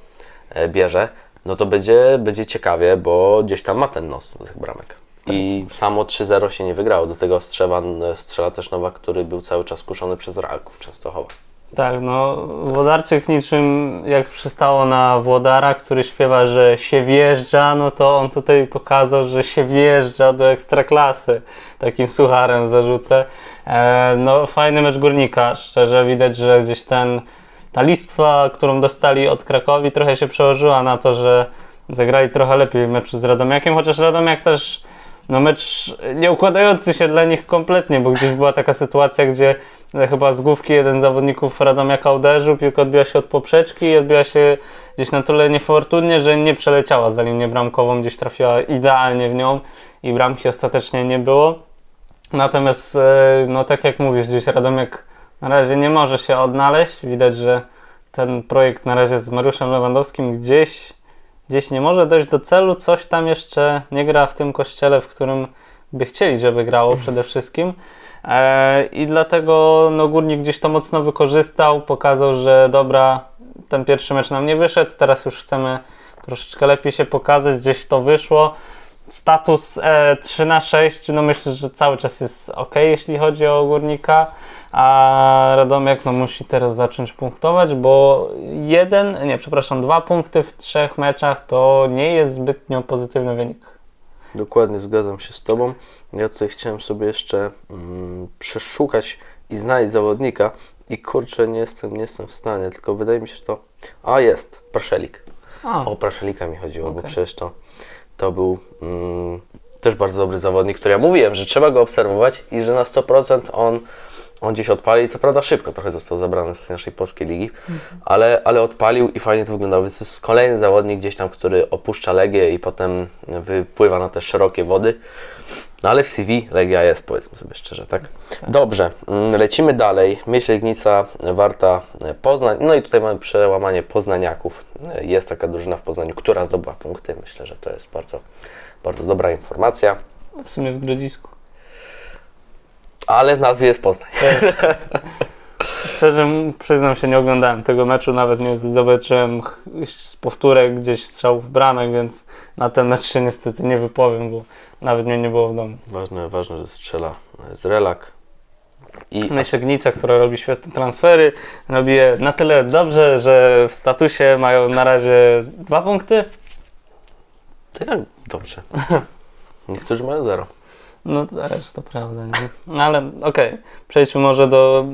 B: bierze, no to będzie, będzie ciekawie, bo gdzieś tam ma ten nos do tych bramek. I samo 3-0 się nie wygrało. Do tego strzela, strzela też Nowak, który był cały czas kuszony przez Realków Częstochowa.
A: Tak, no Włodarczyk niczym jak przystało na Włodara, który śpiewa, że się wjeżdża, no to on tutaj pokazał, że się wjeżdża do ekstraklasy. Takim sucharem zarzucę. E, no fajny mecz Górnika, szczerze widać, że gdzieś ten, ta listwa, którą dostali od Krakowi trochę się przełożyła na to, że zagrali trochę lepiej w meczu z Radomiakiem, chociaż Radomiak też no mecz nie układający się dla nich kompletnie, bo gdzieś była taka sytuacja, gdzie e, chyba z główki jeden z zawodników Radomiaka uderzył, piłka odbiła się od poprzeczki i odbiła się gdzieś na tyle niefortunnie, że nie przeleciała za linię bramkową, gdzieś trafiła idealnie w nią i bramki ostatecznie nie było. Natomiast, e, no tak jak mówisz, gdzieś Radomiak na razie nie może się odnaleźć. Widać, że ten projekt na razie z Mariuszem Lewandowskim gdzieś, gdzieś nie może dojść do celu. Coś tam jeszcze nie gra w tym kościele, w którym by chcieli, żeby grało przede wszystkim. E, I dlatego no, Górnik gdzieś to mocno wykorzystał, pokazał, że dobra, ten pierwszy mecz nam nie wyszedł, teraz już chcemy troszeczkę lepiej się pokazać, gdzieś to wyszło. Status e, 3 na 6, no myślę, że cały czas jest ok, jeśli chodzi o Górnika, a Radomiak no, musi teraz zacząć punktować, bo jeden, nie, przepraszam, dwa punkty w trzech meczach to nie jest zbytnio pozytywny wynik.
B: Dokładnie zgadzam się z Tobą. Ja tutaj chciałem sobie jeszcze mm, przeszukać i znaleźć zawodnika i kurczę, nie jestem, nie jestem w stanie, tylko wydaje mi się, że to... A, jest, Praszelik.
A: A,
B: O Praszelika mi chodziło, bo
A: Okej.
B: przecież to, to był mm, też bardzo dobry zawodnik, który ja mówiłem, że trzeba go obserwować i że na 100% on, on gdzieś odpali. Co prawda szybko trochę został zabrany z tej naszej polskiej ligi, ale, ale odpalił i fajnie to wyglądało. Więc to jest kolejny zawodnik gdzieś tam, który opuszcza Legię i potem wypływa na te szerokie wody. No ale w CV Legia jest, powiedzmy sobie szczerze, tak? Dobrze, mm, lecimy dalej. Myśl Legnica, Warta, e, Poznań. No i tutaj mamy przełamanie poznaniaków. E, Jest taka drużyna w Poznaniu, która zdobyła punkty. Myślę, że to jest bardzo, bardzo dobra informacja.
A: w sumie w Grodzisku.
B: Ale w nazwie jest Poznań.
A: Szczerze przyznam się, nie oglądałem tego meczu, nawet nie zobaczyłem z powtórek gdzieś strzałów bramek, więc na ten mecz się niestety nie wypowiem, bo nawet mnie nie było w domu.
B: Ważne, ważne, że strzela z relak. I
A: Myślegnica, która robi świetne transfery, robi je na tyle dobrze, że w statusie mają na razie dwa punkty.
B: to tak dobrze. Niektórzy mają zero.
A: No też, to prawda. Nie? No ale okej, przejdźmy może do...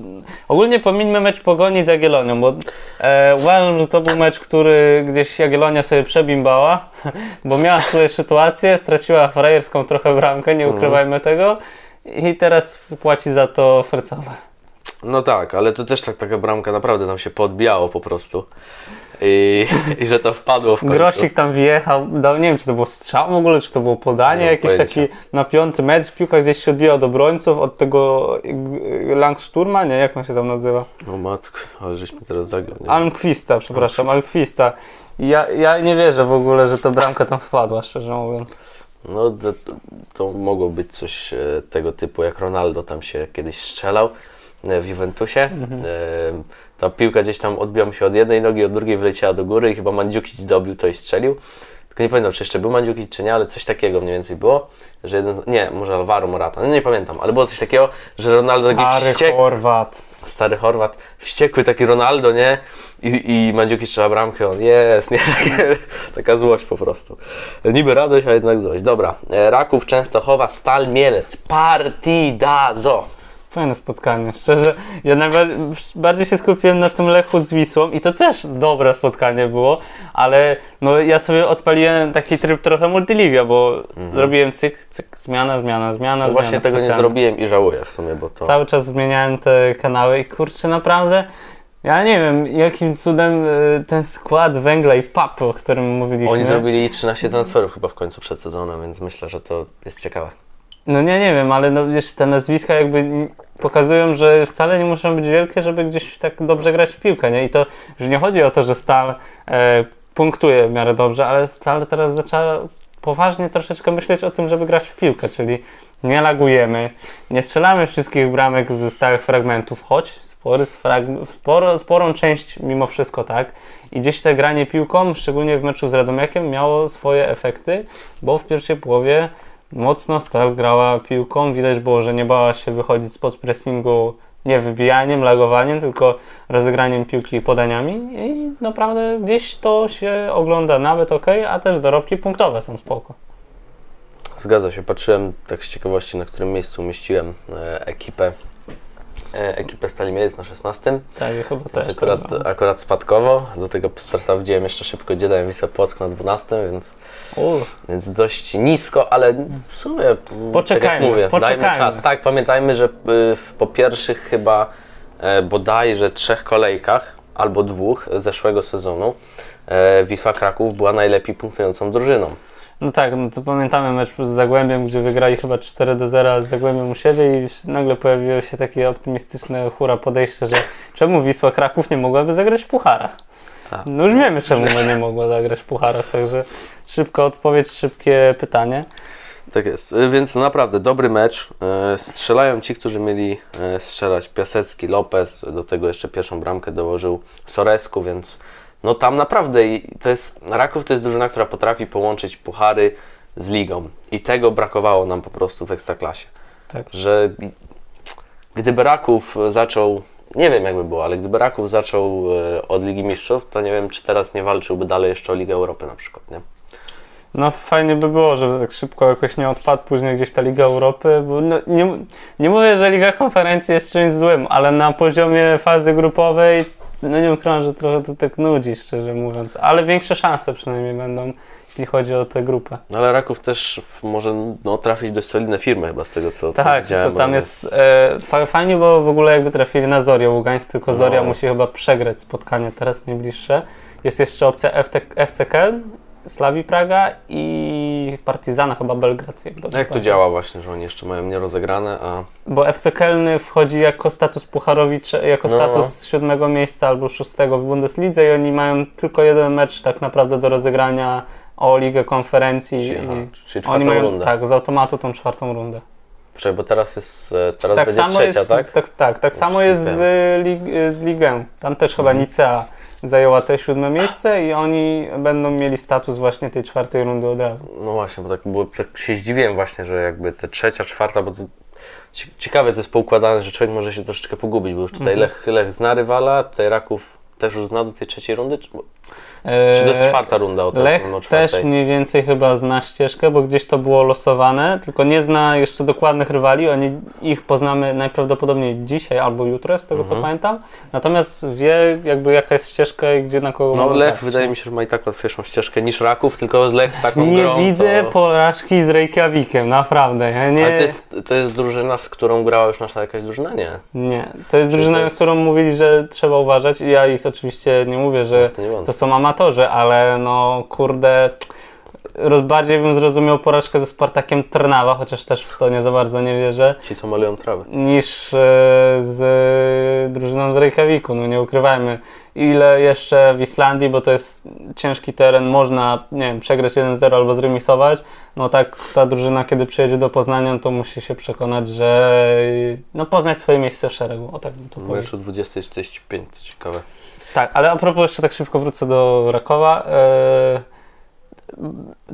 A: Ogólnie pomińmy mecz Pogoni z Jagiellonią, bo e, uważam, że to był mecz, który gdzieś Jagiellonia sobie przebimbała, bo miała tutaj sytuację, straciła frajerską trochę bramkę, nie ukrywajmy tego, i teraz płaci za to Fercowa.
B: No tak, ale to też tak, taka bramka naprawdę tam się podbijało po prostu. I, I że to wpadło w końcu.
A: Grosik tam wjechał, nie wiem czy to było strzał w ogóle, czy to było podanie, jakiś taki na piąty metr, piłka gdzieś się odbijała do obrońców od tego y, Langsturma, nie, jak on się tam nazywa?
B: No matko, ale żeśmy teraz zagrał.
A: Almquista, przepraszam, Almquista. Ja, ja nie wierzę w ogóle, że to bramka tam wpadła, szczerze mówiąc.
B: No to, to mogło być coś e, tego typu, jak Ronaldo tam się kiedyś strzelał e, w Juventusie.
A: Mhm.
B: E, Ta piłka gdzieś tam odbiła mu się od jednej nogi, od drugiej wyleciała do góry i chyba Mandziukic dobił to i strzelił. Tylko nie pamiętam, czy jeszcze był Mandziukic, czy nie, ale coś takiego mniej więcej było, że jeden, z- nie, może Alvaro Morata, no nie pamiętam, ale było coś takiego, że Ronaldo taki
A: Stary
B: wściekły,
A: Chorwat.
B: stary Chorwat, wściekły taki Ronaldo, nie? I, i Mandziukic strzela bramkę, on jest, nie? Taka złość po prostu. Niby radość, a jednak złość. Dobra, e, Raków, Częstochowa, Stal, Mielec, Partidazo.
A: Fajne spotkanie, szczerze. Ja najbardziej bardziej się skupiłem na tym Lechu z Wisłą i to też dobre spotkanie było, ale no ja sobie odpaliłem taki tryb trochę multiliga, bo robiłem cyk, cyk, zmiana, zmiana, zmiana,
B: No właśnie tego nie zrobiłem i żałuję w sumie, bo to...
A: Cały czas zmieniałem te kanały i kurczę, naprawdę, ja nie wiem, jakim cudem y, ten skład węgla i papu, o którym mówiliśmy.
B: Oni zrobili 13 transferów chyba w końcu przed sezonem, więc myślę, że to jest ciekawe.
A: No nie, nie wiem, ale no wiesz, te nazwiska jakby pokazują, że wcale nie muszą być wielkie, żeby gdzieś tak dobrze grać w piłkę, nie? I to już nie chodzi o to, że Stal e, punktuje w miarę dobrze, ale Stal teraz zaczęła poważnie troszeczkę myśleć o tym, żeby grać w piłkę, czyli nie lagujemy, nie strzelamy wszystkich bramek ze stałych fragmentów, choć spory frag- sporo, sporą część mimo wszystko tak. I gdzieś te granie piłką, szczególnie w meczu z Radomiakiem, miało swoje efekty, bo w pierwszej połowie mocno Stal grała piłką. Widać było, że nie bała się wychodzić spod pressingu nie wybijaniem, lagowaniem, tylko rozegraniem piłki i podaniami i naprawdę gdzieś to się ogląda nawet ok, a też dorobki punktowe są spoko.
B: Zgadza się, patrzyłem tak z ciekawości, na którym miejscu umieściłem e, ekipę, ekipę Stali Mielec na 16.
A: Tak, ja chyba też.
B: akurat,
A: tak znam.
B: akurat spadkowo, do tego sprawdziłem jeszcze szybko, gdzie dałem Wisłę Płock na 12, więc, więc dość nisko, ale w sumie,
A: Poczekajmy,
B: tak mówię,
A: poczekajmy.
B: dajmy czas. Tak, pamiętajmy, że y, po pierwszych chyba e, bodajże trzech kolejkach, albo dwóch zeszłego sezonu, e, Wisła Kraków była najlepiej punktującą drużyną.
A: No tak, no to pamiętamy mecz z Zagłębiem, gdzie wygrali chyba 4 do 0 z Zagłębiem u siebie i nagle pojawiło się takie optymistyczne hura podejście, że czemu Wisła Kraków nie mogłaby zagrać w pucharach?
B: Tak.
A: No już wiemy, czemu nie mogła zagrać w pucharach, także szybka odpowiedź, szybkie pytanie.
B: Tak jest, Y, więc naprawdę dobry mecz. Y, Strzelają ci, którzy mieli y, strzelać. Piasecki, Lopez, do tego jeszcze pierwszą bramkę dołożył Soresku, więc no tam naprawdę to jest, Raków to jest drużyna, która potrafi połączyć puchary z ligą i tego brakowało nam po prostu w Ekstraklasie.
A: Tak.
B: Że gdyby Raków zaczął, nie wiem jakby było, ale gdyby Raków zaczął y, od Ligi Mistrzów, to nie wiem, czy teraz nie walczyłby dalej jeszcze o Ligę Europy na przykład, nie?
A: No fajnie by było, żeby tak szybko jakoś nie odpadł później gdzieś ta Liga Europy, bo no, nie, nie mówię, że Liga Konferencji jest czymś złym, ale na poziomie fazy grupowej, no nie ukrywam, że trochę to tak nudzi, szczerze mówiąc, ale większe szanse przynajmniej będą, jeśli chodzi o tę grupę.
B: No ale Raków też może no, trafić dość solidne firmy chyba z tego co, co
A: Tak,
B: widziałem.
A: to tam jest e, fa- fajnie, bo w ogóle jakby trafili na Zorię Ługańsk, tylko Zoria
B: No.
A: musi chyba przegrać spotkanie teraz najbliższe. Jest jeszcze opcja FT, FC Keln, Slawi Praga i Partizana chyba Belgrad. Jak,
B: Jak to
A: pamiętam.
B: działa właśnie, że oni jeszcze mają nierozegrane, a
A: Bo FC Kelny wchodzi jako status pucharowi, cze- jako
B: No.
A: status siódmego miejsca albo szóstego w Bundeslidze i oni mają tylko jeden mecz tak naprawdę do rozegrania o Ligę Konferencji.
B: czyli, aha, czyli
A: oni mają
B: rundę.
A: tak, z automatu tą czwartą rundę.
B: Czekaj, bo teraz jest, e, teraz
A: Tak
B: będzie trzecia,
A: jest,
B: tak?
A: tak, tak, tak samo jest z, lig, z Ligę. Tam też chyba
B: Mhm.
A: Nicea zajęła te siódme miejsce i oni będą mieli status właśnie tej czwartej rundy od razu.
B: No właśnie, bo tak, było, tak się zdziwiłem właśnie, że jakby te trzecia, czwarta, bo to ci- ciekawe to jest poukładane, że człowiek może się troszeczkę pogubić, bo już tutaj
A: Mhm.
B: Lech, Lech zna rywala, tutaj Raków też już zna do tej trzeciej rundy, czy, czy to jest czwarta runda? O,
A: Lech też mniej więcej chyba zna ścieżkę, bo gdzieś to było losowane, tylko nie zna jeszcze dokładnych rywali. Oni ich poznamy najprawdopodobniej dzisiaj albo jutro, z tego
B: Mhm.
A: co pamiętam. Natomiast wie jakby jaka jest ścieżka i gdzie na kogo
B: No Lech wydaje mi się, że ma i tak łatwiejszą ścieżkę niż Raków, tylko Lech z taką
A: Nie
B: grą
A: widzę
B: to...
A: porażki z Reykjavikiem, naprawdę. Ja nie,
B: Ale to jest, to jest drużyna, z którą grała już nasza jakaś drużyna? Nie.
A: nie. To jest drużyna,
B: to
A: na
B: jest-
A: którą mówili, że trzeba uważać. I ja ich oczywiście nie mówię, że
B: To nie
A: to są amatorzy, ale no kurde, bardziej bym zrozumiał porażkę ze Spartakiem Trnawa, chociaż też w to nie za bardzo nie wierzę,
B: Ci, co malują trawę.
A: niż e, z drużyną z Reykjaviku. No nie ukrywajmy. Ile jeszcze w Islandii, bo to jest ciężki teren, można, nie wiem, przegrać 1-0 albo zremisować. No tak, ta drużyna, kiedy przyjedzie do Poznania, to musi się przekonać, że no poznać swoje miejsce w szeregu. O tak bym to powiedział.
B: Mecz o 20.45, to ciekawe.
A: Tak, ale a propos jeszcze tak szybko wrócę do Rakowa. E,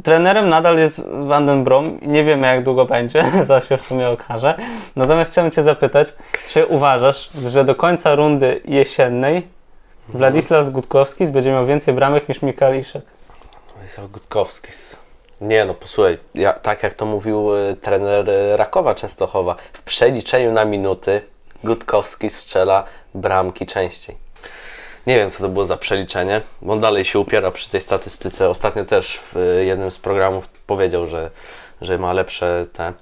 A: trenerem nadal jest Van Brom nie wiemy jak długo będzie, to się w sumie okaże. Natomiast chciałem Cię zapytać, czy uważasz, że do końca rundy jesiennej Władysław Gutkowski będzie miał więcej bramek niż Mikael Iszek?
B: Wysław Gutkowskis. Nie no, posłuchaj, ja, tak jak to mówił y, trener y, Rakowa Częstochowa, w przeliczeniu na minuty Gutkowski strzela bramki częściej. Nie wiem, co to było za przeliczenie, bo on dalej się upiera przy tej statystyce. Ostatnio też w y, jednym z programów powiedział, że, że ma lepsze te.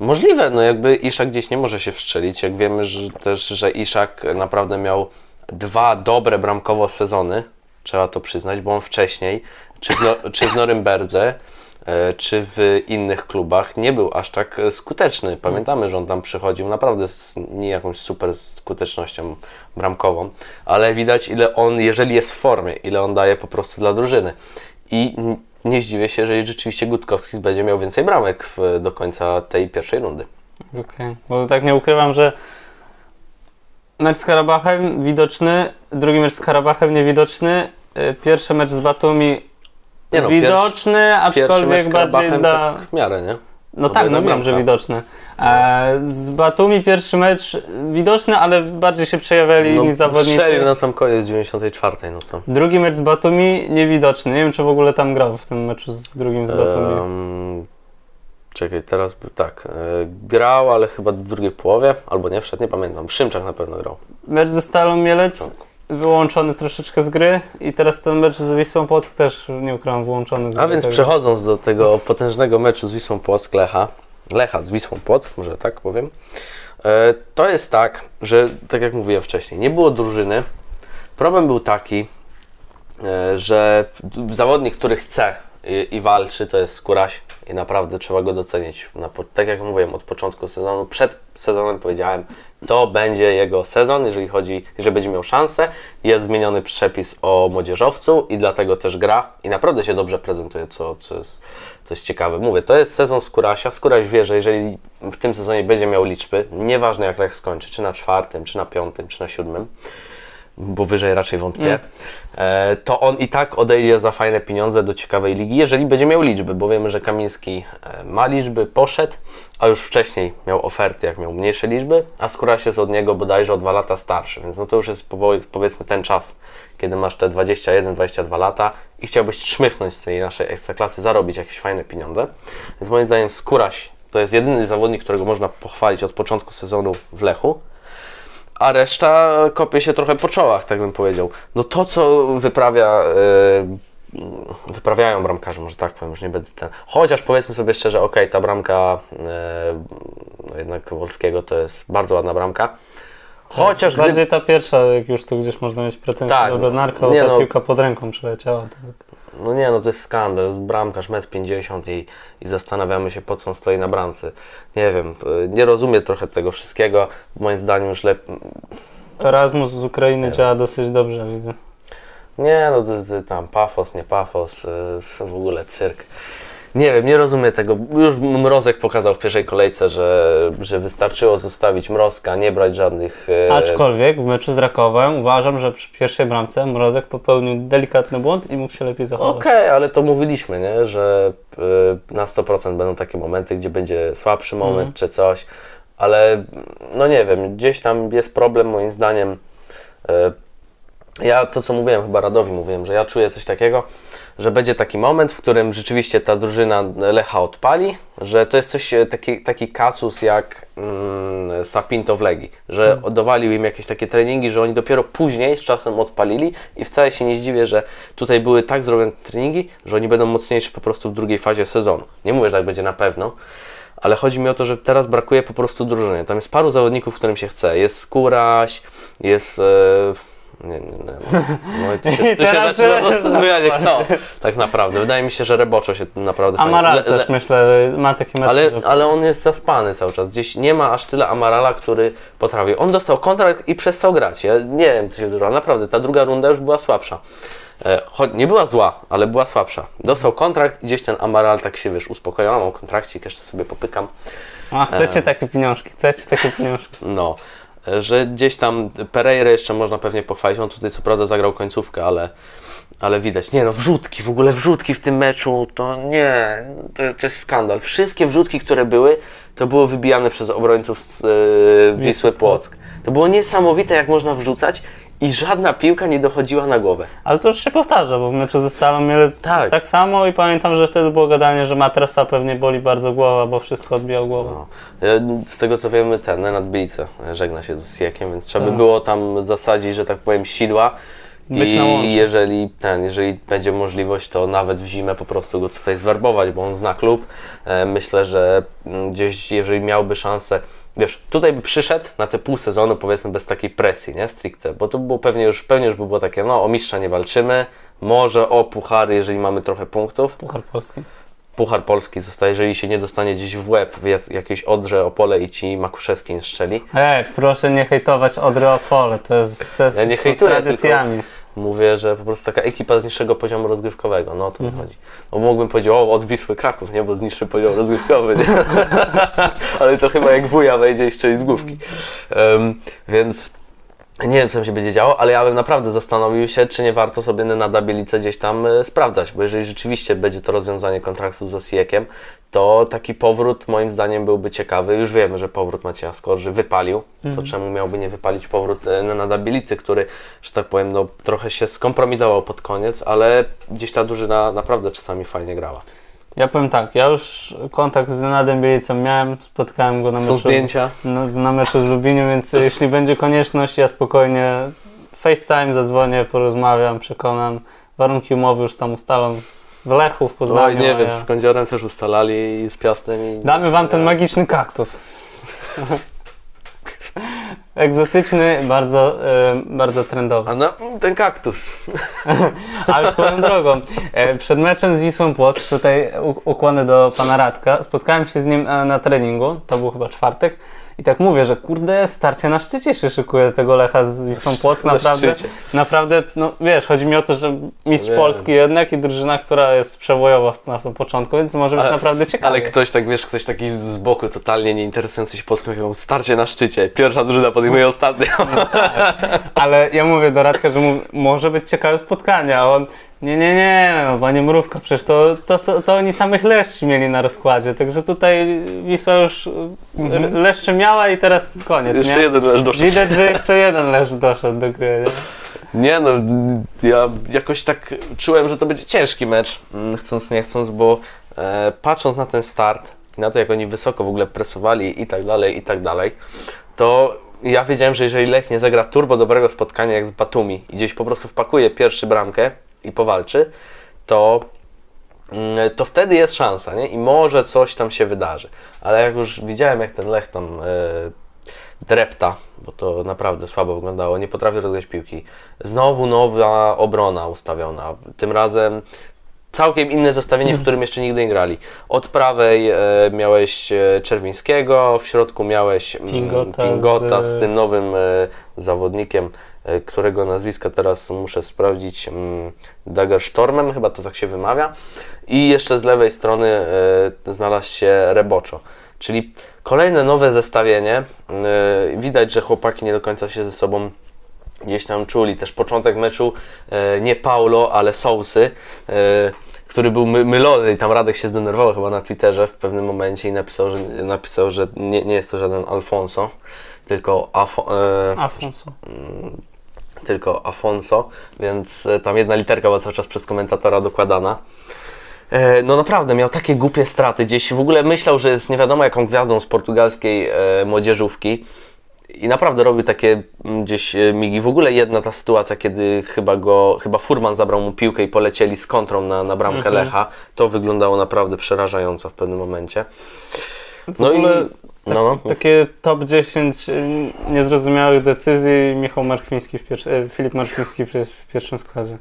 B: Możliwe, no jakby Iszak gdzieś nie może się wstrzelić. Jak wiemy że też, że Iszak naprawdę miał dwa dobre bramkowo sezony, trzeba to przyznać, bo on wcześniej, czy w, no, czy w Norymberdze, czy w innych klubach nie był aż tak e, skuteczny. Pamiętamy, że on tam przychodził naprawdę z nie jakąś super skutecznością bramkową, ale widać ile on, jeżeli jest w formie, ile on daje po prostu dla drużyny. I nie zdziwię się, że rzeczywiście Gutkowski będzie miał więcej bramek w, do końca tej pierwszej rundy.
A: Okej, bo tak nie ukrywam, że mecz z Karabachem widoczny, drugi mecz z Karabachem niewidoczny, y, pierwszy mecz z Batumi
B: Nie no,
A: widoczny, aczkolwiek bardziej da...
B: tak w miarę, nie?
A: No
B: To
A: tak, no wiem, że widoczny. E, z Batumi pierwszy mecz widoczny, ale bardziej się przejawiali inni
B: No,
A: zawodnicy.
B: strzelił na sam koniec 94, no to...
A: Drugi mecz z Batumi niewidoczny. Nie wiem, czy w ogóle tam grał w tym meczu z drugim z Batumi.
B: Em, czekaj, teraz tak. E, grał, ale chyba w drugiej połowie, albo nie wszedł, nie pamiętam. Szymczak na pewno grał.
A: Mecz ze Stalą Mielec wyłączony troszeczkę z gry i teraz ten mecz z Wisłą Płock też nie ukrywam wyłączony z gry.
B: A więc przechodząc do tego potężnego meczu z Wisłą Płock Lecha, Lecha z Wisłą Płock, może tak powiem, e, to jest tak, że tak jak mówiłem wcześniej, nie było drużyny. Problem był taki, e, że zawodnik, który chce i, i walczy, to jest Skóraś i naprawdę trzeba go docenić. Na, tak jak mówiłem, od początku sezonu, przed sezonem powiedziałem, to będzie jego sezon, jeżeli chodzi, jeżeli będzie miał szansę. Jest zmieniony przepis o młodzieżowcu i dlatego też gra i naprawdę się dobrze prezentuje, co, co, jest, co jest ciekawe. Mówię, to jest sezon Skórasia. Skóraś wie, że jeżeli w tym sezonie będzie miał liczby, nieważne jak Lech skończy, czy na czwartym, czy na piątym, czy na siódmym, bo wyżej raczej wątpię, e, to on i tak odejdzie za fajne pieniądze do ciekawej ligi, jeżeli będzie miał liczby, bo wiemy, że Kamiński e, ma liczby, poszedł, a już wcześniej miał oferty, jak miał mniejsze liczby, a Skóraś jest od niego bodajże o dwa lata starszy, więc no to już jest powoli, powiedzmy ten czas, kiedy masz te 21-22 lata i chciałbyś szmychnąć z tej naszej ekstraklasy, zarobić jakieś fajne pieniądze. Więc moim zdaniem Skóraś to jest jedyny zawodnik, którego można pochwalić od początku sezonu w Lechu a reszta kopie się trochę po czołach, tak bym powiedział. No to, co wyprawia, e, wyprawiają bramkarze, może tak powiem, już nie będę ten. Chociaż powiedzmy sobie szczerze, okej, ta bramka e, no jednak Wolskiego to jest bardzo ładna bramka. Chociaż gdy,
A: Bardziej ta pierwsza, jak już tu gdzieś można mieć pretensje
B: Tak,
A: do Bednarka,
B: nie
A: ta
B: no.
A: piłka pod ręką przeleciała. To...
B: no nie, no to jest skandal, jest bramkarz 1,50 m i, i zastanawiamy się, po co on stoi na bramce. Nie wiem, nie rozumie trochę tego wszystkiego. Moim zdaniem już lepiej.
A: Erasmus z Ukrainy działa dosyć dobrze, widzę.
B: Nie, no to jest tam pafos, nie pafos, y, w ogóle cyrk. Nie wiem, nie rozumiem tego. Już Mrozek pokazał w pierwszej kolejce, że, że wystarczyło zostawić Mrozka, nie brać żadnych... e,
A: Aczkolwiek w meczu z Rakowem uważam, że przy pierwszej bramce Mrozek popełnił delikatny błąd i mógł się lepiej zachować.
B: Okej, ale to mówiliśmy, nie? że y, na 100% będą takie momenty, gdzie będzie słabszy moment
A: Mhm.
B: czy coś, ale no nie wiem, gdzieś tam jest problem moim zdaniem. Y, ja to co mówiłem, chyba Radowi mówiłem, że ja czuję coś takiego, że będzie taki moment, w którym rzeczywiście ta drużyna Lecha odpali, że to jest coś, e, taki, taki kasus jak mm, Sapinto w Legii, że dowalił im jakieś takie treningi, że oni dopiero później z czasem odpalili i wcale się nie zdziwię, że tutaj były tak zrobione treningi, że oni będą mocniejsi po prostu w drugiej fazie sezonu. Nie mówię, że tak będzie na pewno, ale chodzi mi o to, że teraz brakuje po prostu drużyny. Tam jest paru zawodników, którym się chce. Jest Skóraś, jest... E, nie, nie, nie. No, i tu się,
A: I
B: tu się
A: teraz-
B: zaczyna zastanawianie, kto tak naprawdę. Wydaje mi się, że Reboczo się naprawdę fajnie...
A: Amaral
B: le- le-
A: też myślę, że ma taki mecz,
B: ale,
A: że
B: ale on jest zaspany cały czas. Gdzieś nie ma aż tyle Amarala, który potrafi. On dostał kontrakt i przestał grać. Ja nie wiem, co się wydarzyło. Naprawdę, ta druga runda już była słabsza. E, Choć nie była zła, ale była słabsza. Dostał kontrakt i gdzieś ten Amaral tak się, wiesz, uspokoił. A, mam kontrakcik, jeszcze sobie popykam.
A: A, chcecie takie pieniążki, chcecie takie pieniążki.
B: No, e, że gdzieś tam Pereira jeszcze można pewnie pochwalić. On tutaj co prawda zagrał końcówkę, ale, ale widać. Nie no, wrzutki, w ogóle wrzutki w tym meczu to nie, to, to jest skandal. Wszystkie wrzutki, które były, to było wybijane przez obrońców z e, Wisły Płock. To było niesamowite, jak można wrzucać i żadna piłka nie dochodziła na głowę.
A: Ale to już się powtarza, bo w meczu ze Stalą Mielec
B: Tak.
A: tak. samo i pamiętam, że wtedy było gadanie, że Matrasa pewnie boli bardzo głowa, bo wszystko odbijał głową.
B: No. E, Z tego co wiemy, ten Nenad Bilice żegna się z Osiekiem, więc trzeba by
A: Tak.
B: było tam zasadzić, że tak powiem, sidła.
A: Być.
B: I jeżeli ten, jeżeli będzie możliwość, to nawet w zimę po prostu go tutaj zwerbować, bo on zna klub. E, Myślę, że mm, gdzieś, jeżeli miałby szansę, wiesz, tutaj by przyszedł na te pół sezonu, powiedzmy, bez takiej presji, nie, stricte, bo to było pewnie już, pewnie już by było takie, no, o mistrza nie walczymy, może o puchary, jeżeli mamy trochę punktów.
A: Puchar Polski.
B: Puchar Polski zostaje, jeżeli się nie dostanie gdzieś w łeb, w jak- jakieś Odrze, Opole i ci Makuszewski nie strzeli.
A: Ej, proszę nie hejtować Odry Opole, to jest ze,
B: Ja nie
A: z
B: hejtuję,
A: tradycjami.
B: Mówię, że po prostu taka ekipa z niższego poziomu rozgrywkowego, no o to mi chodzi. No mógłbym powiedzieć, o, od Wisły Kraków, nie, bo z niższy poziom rozgrywkowy, nie? Ale to chyba jak wuja wejdzie i strzeli z główki. Em, więc nie wiem, co tam się będzie działo, ale ja bym naprawdę zastanowił się, czy nie warto sobie na Dabielicę gdzieś tam e, sprawdzać, bo jeżeli rzeczywiście będzie to rozwiązanie kontraktu z Osiekiem, to taki powrót moim zdaniem byłby ciekawy. Już wiemy, że powrót Macieja Skorży wypalił, to czemu miałby nie wypalić powrót e, na Dabielicy, który, że tak powiem, no, trochę się skompromitował pod koniec, ale gdzieś ta drużyna naprawdę czasami fajnie grała.
A: Ja powiem tak, ja już kontakt z Renadem Bielicą miałem, spotkałem go na
B: Są
A: meczu,
B: zdjęcia?
A: na, na meczu z Lubiniu, więc jeśli będzie konieczność, ja spokojnie FaceTime zadzwonię, porozmawiam, przekonam. Warunki umowy już tam ustalą w Lechu, w
B: No
A: Poznaniu.
B: nie
A: a
B: wiem,
A: ja-
B: z Kądziorem też ustalali i z Piastem. I...
A: Damy wam ten magiczny kaktus. Egzotyczny, bardzo, e, bardzo trendowy.
B: A no, ten kaktus.
A: Ale swoją drogą, e, przed meczem z Wisłą Płock, tutaj ukłony do pana Radka, spotkałem się z nim e, na treningu, to był chyba czwartek, i tak mówię, że kurde, starcie na szczycie się szykuje tego Lecha z Wisłą Płock,
B: Na
A: naprawdę,
B: szczycie.
A: naprawdę, no wiesz, chodzi mi o to, że mistrz
B: Wiem.
A: Polski jednak i drużyna, która jest przebojowa na tym początku, więc może być
B: Ale-
A: naprawdę ciekawe.
B: Ale ktoś tak, wiesz, ktoś taki z boku, totalnie nie interesujący się Polską, mówią, starcie na szczycie, pierwsza drużyna podejmuje ostatnią.
A: Ale ja mówię do Radka, że mu, może być ciekawe spotkanie, a on nie, nie, nie, no panie Mrówka, przecież to, to, to oni samych leszczy mieli na rozkładzie, także tutaj Wisła już mhm. leszczy miała i teraz koniec,
B: Jeszcze
A: nie?
B: jeden leż doszedł.
A: Widać, że jeszcze jeden leszcz doszedł do gry, nie?
B: Nie no, ja jakoś tak czułem, że to będzie ciężki mecz, mm, chcąc nie chcąc, bo e, patrząc na ten start, na to jak oni wysoko w ogóle presowali i tak dalej, i tak dalej, to ja wiedziałem, że jeżeli Lech nie zagra turbo dobrego spotkania jak z Batumi i gdzieś po prostu wpakuje pierwszy bramkę i powalczy, to mm, to wtedy jest szansa, nie? I może coś tam się wydarzy. Ale jak już widziałem, jak ten Lech tam e, drepta, bo to naprawdę słabo wyglądało, nie potrafi rozgrać piłki. Znowu nowa obrona ustawiona. Tym razem całkiem inne zestawienie, w którym jeszcze nigdy nie grali. Od prawej e, miałeś e, Czerwińskiego, w środku miałeś mm,
A: Pingota
B: Pingota z,
A: z-
B: tym nowym e, zawodnikiem, e, którego nazwiska teraz muszę sprawdzić, mm, Dagerstormem, chyba to tak się wymawia. I jeszcze z lewej strony e, znalazł się Reboczo. Czyli kolejne nowe zestawienie. E, Widać, że chłopaki nie do końca się ze sobą gdzieś tam czuli. Też początek meczu e, nie Paulo, ale Sousy, e, który był my, mylony i tam Radek się zdenerwował chyba na Twitterze w pewnym momencie i napisał, że, napisał, że nie, nie jest to żaden Alfonso, tylko Afo, e,
A: Afonso.
B: Tylko Afonso, więc e, tam jedna literka była cały czas przez komentatora dokładana. E, No naprawdę, miał takie głupie straty. Gdzieś w ogóle myślał, że jest nie wiadomo jaką gwiazdą z portugalskiej e, młodzieżówki. I naprawdę robił takie mm, gdzieś migi. W ogóle jedna ta sytuacja, kiedy chyba go, chyba Furman zabrał mu piłkę i polecieli z kontrą na, na bramkę Lecha. To wyglądało naprawdę przerażająco w pewnym momencie.
A: W ogóle
B: no, no.
A: takie top 10 y, niezrozumiałych decyzji Michał Markwiński, w e, Filip Markwiński w pierwszym składzie.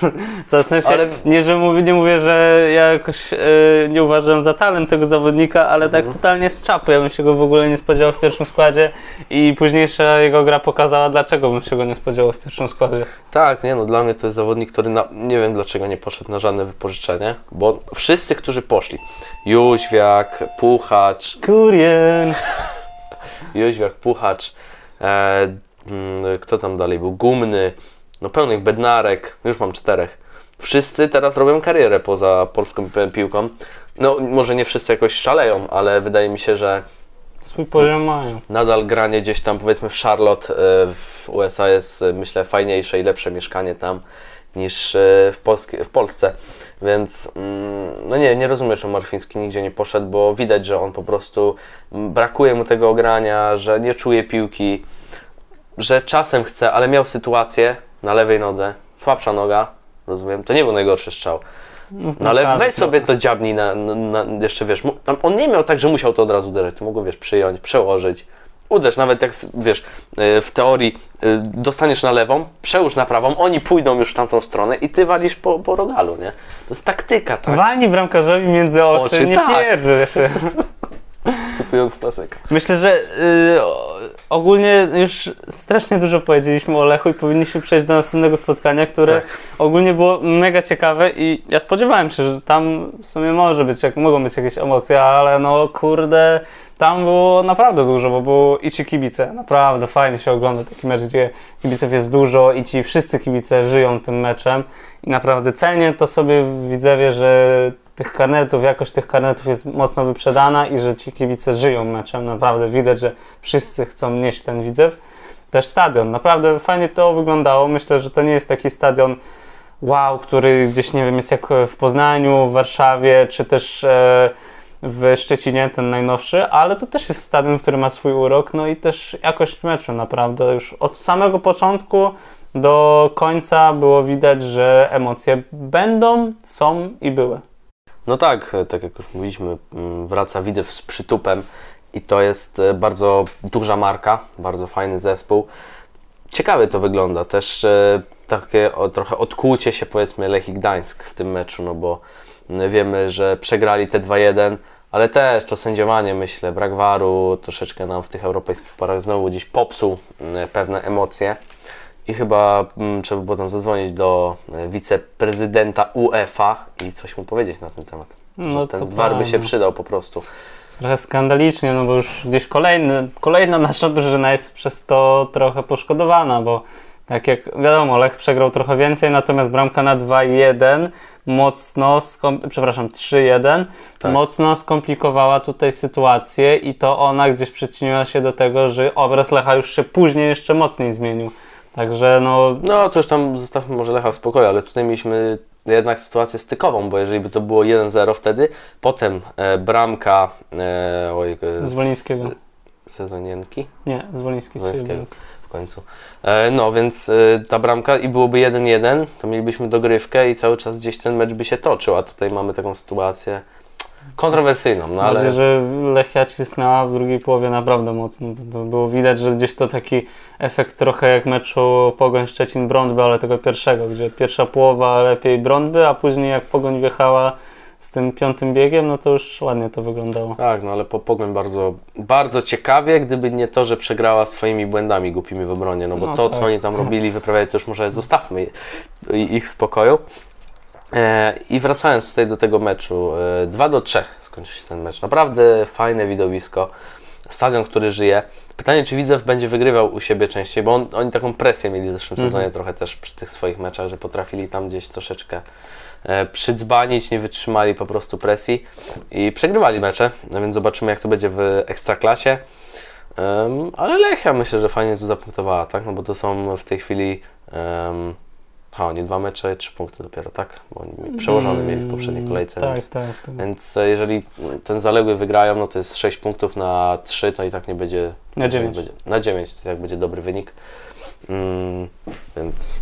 A: To w sensie,
B: Ale-
A: nie, że mówię, nie mówię, że ja jakoś e, nie uważam za talent tego zawodnika, ale tak
B: Mhm.
A: totalnie z czapy. Ja bym się go w ogóle nie spodziewał w pierwszym składzie i późniejsza jego gra pokazała, dlaczego bym się go nie spodziewał w pierwszym składzie.
B: Tak, nie no, dla mnie to jest zawodnik, który na, nie wiem dlaczego nie poszedł na żadne wypożyczenie, bo wszyscy, którzy poszli, Jóźwiak, Puchacz,
A: Kurien!
B: Jóźwiak, Puchacz, e, mm, kto tam dalej był, Gumny, no pełnych Bednarek, już mam czterech. Wszyscy teraz robią karierę poza polską pi- piłką. No może nie wszyscy jakoś szaleją, ale wydaje mi się, że
A: Swój poziom mają.
B: nadal granie gdzieś tam powiedzmy w Charlotte e, w USA jest e, myślę fajniejsze i lepsze mieszkanie tam niż e, w, Polskie, w Polsce. Więc mm, no nie, nie rozumiem, że Marfiński nigdzie nie poszedł, bo widać, że on po prostu mm, brakuje mu tego ogrania, że nie czuje piłki, że czasem chce, ale miał sytuację na lewej nodze, słabsza noga, rozumiem, to nie był najgorszy strzał. No ale
A: tak,
B: weź sobie to dziabnij na, na, na jeszcze wiesz, on nie miał tak, że musiał to od razu uderzyć, to mogło wiesz, przyjąć, przełożyć. Uderz, nawet jak wiesz, y, w teorii y, dostaniesz na lewą, przełóż na prawą, oni pójdą już w tamtą stronę i ty walisz po, po rogalu, nie? To jest taktyka, tak?
A: Walnij bramkarzowi między oczy,
B: Oczy,
A: nie
B: tak. Cytując klasyka.
A: Myślę, że y, ogólnie już strasznie dużo powiedzieliśmy o Lechu i powinniśmy przejść do następnego spotkania, które
B: Tak.
A: ogólnie było mega ciekawe i ja spodziewałem się, że tam w sumie może być, jak, mogą być jakieś emocje, ale no kurde, tam było naprawdę dużo, bo było i ci kibice, naprawdę fajnie się ogląda taki mecz, gdzie kibiców jest dużo i ci wszyscy kibice żyją tym meczem i naprawdę celnie to sobie widzewie, że tych karnetów, jakość tych karnetów jest mocno wyprzedana i że ci kibice żyją meczem. Naprawdę widać, że wszyscy chcą nieść ten widzew. Też stadion. Naprawdę fajnie to wyglądało. Myślę, że to nie jest taki stadion wow, który gdzieś, nie wiem, jest jak w Poznaniu, w Warszawie, czy też e, w Szczecinie, ten najnowszy, ale to też jest stadion, który ma swój urok, no i też jakość meczu naprawdę już od samego początku do końca było widać, że emocje będą, są i były.
B: No tak, tak jak już mówiliśmy, mm, wraca Widzew z przytupem i to jest e, bardzo duża marka, bardzo fajny zespół. Ciekawie to wygląda, też e, takie trochę odkłucie się powiedzmy Lech i Gdańsk w tym meczu, no bo wiemy, że przegrali te 2-1, ale też to sędziowanie myślę, brak waru troszeczkę nam w tych europejskich parach znowu gdzieś popsuł pewne emocje. I chyba mm, trzeba było tam zadzwonić do e, wiceprezydenta UEFA i coś mu powiedzieć na ten temat.
A: No
B: że ten
A: to
B: war by się
A: prawda.
B: przydał po prostu.
A: Trochę skandalicznie, no bo już gdzieś kolejny, kolejna nasza drużyna jest przez to trochę poszkodowana, bo tak jak wiadomo, Lech przegrał trochę więcej, natomiast bramka na 2-1 mocno, skom- przepraszam, 3-1
B: Tak.
A: mocno skomplikowała tutaj sytuację i to ona gdzieś przyczyniła się do tego, że obraz Lecha już się później jeszcze mocniej zmienił. Także no,
B: No to już tam zostawmy może Lecha w spokoju, ale tutaj mieliśmy jednak sytuację stykową, bo jeżeli by to było 1-0 wtedy, potem e, bramka e, oj, e,
A: Z Wolińskiego.
B: Sezonienki
A: nie, Zwoliński
B: Zwolińskiego. w końcu. E, no więc e, ta bramka i byłoby 1-1, to mielibyśmy dogrywkę i cały czas gdzieś ten mecz by się toczył, a tutaj mamy taką sytuację kontrowersyjną, no ale...
A: Bardziej, że Lechia cisnęła w drugiej połowie naprawdę mocno. To, to było widać, że gdzieś to taki efekt trochę jak meczu Pogoń Szczecin-Brądby, ale tego pierwszego, gdzie pierwsza połowa lepiej Brądby, a później jak Pogoń wjechała z tym piątym biegiem, no to już ładnie to wyglądało.
B: Tak, no ale po Pogoń bardzo, bardzo ciekawie, gdyby nie to, że przegrała swoimi błędami głupimi w obronie, no bo
A: No
B: to,
A: tak.
B: co oni tam robili, wyprawiali, to już może zostawmy ich w spokoju. E, I wracając tutaj do tego meczu, e, 2 do 3 skończył się ten mecz. Naprawdę fajne widowisko. Stadion, który żyje. Pytanie, czy Widzew będzie wygrywał u siebie częściej, bo on, oni taką presję mieli w zeszłym sezonie trochę też przy tych swoich meczach, że potrafili tam gdzieś troszeczkę e, przydzbanić, nie wytrzymali po prostu presji i przegrywali mecze, no więc zobaczymy jak to będzie w Ekstraklasie. Em, ale Lechia myślę, że fajnie tu zapunktowała, tak? No bo to są w tej chwili um, ha, oni dwa mecze, trzy punkty dopiero, tak? Bo oni przełożone mieli w poprzedniej kolejce.
A: Tak,
B: więc,
A: tak, tak.
B: więc e, jeżeli ten zaległy wygrają, no to jest 6 punktów na 3, to i tak nie będzie.
A: Na dziewięć.
B: Będzie, na 9, to i tak będzie dobry wynik. Mm, więc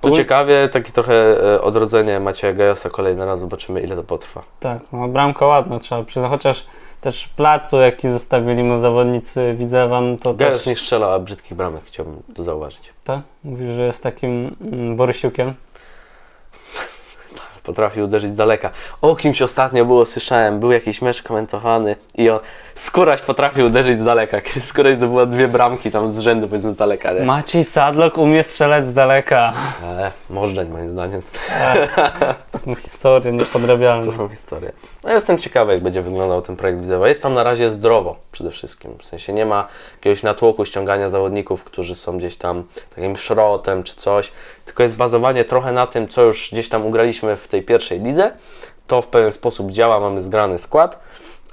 B: tu
A: Ogól-
B: ciekawie, takie trochę e, odrodzenie Macieja Gajosa kolejny raz, zobaczymy ile to potrwa.
A: Tak, no bramka ładna, trzeba przyznać, chociaż też placu, jaki zostawili mu zawodnicy Widzewa, no to
B: Gajos
A: też,
B: nie strzela a brzydkich bramek, chciałbym to zauważyć.
A: tak? Mówisz, że jest takim mm, Borysiukiem.
B: Potrafi uderzyć z daleka. O kimś ostatnio było, słyszałem, był jakiś mecz komentowany i on, Skóraś potrafi uderzyć z daleka. Skóraś zdobyła dwie bramki tam z rzędu, powiedzmy z daleka, nie?
A: Maciej Sadlok umie strzelać z daleka.
B: Ale możdżeń moim zdaniem.
A: To są historie niepodrabialne.
B: To są historie. No jestem ciekawy, jak będzie wyglądał ten projekt Widzewa. Jest tam na razie zdrowo przede wszystkim. W sensie nie ma jakiegoś natłoku ściągania zawodników, którzy są gdzieś tam takim szrotem czy coś, tylko jest bazowanie trochę na tym, co już gdzieś tam ugraliśmy w tej pierwszej lidze. To w pewien sposób działa, mamy zgrany skład,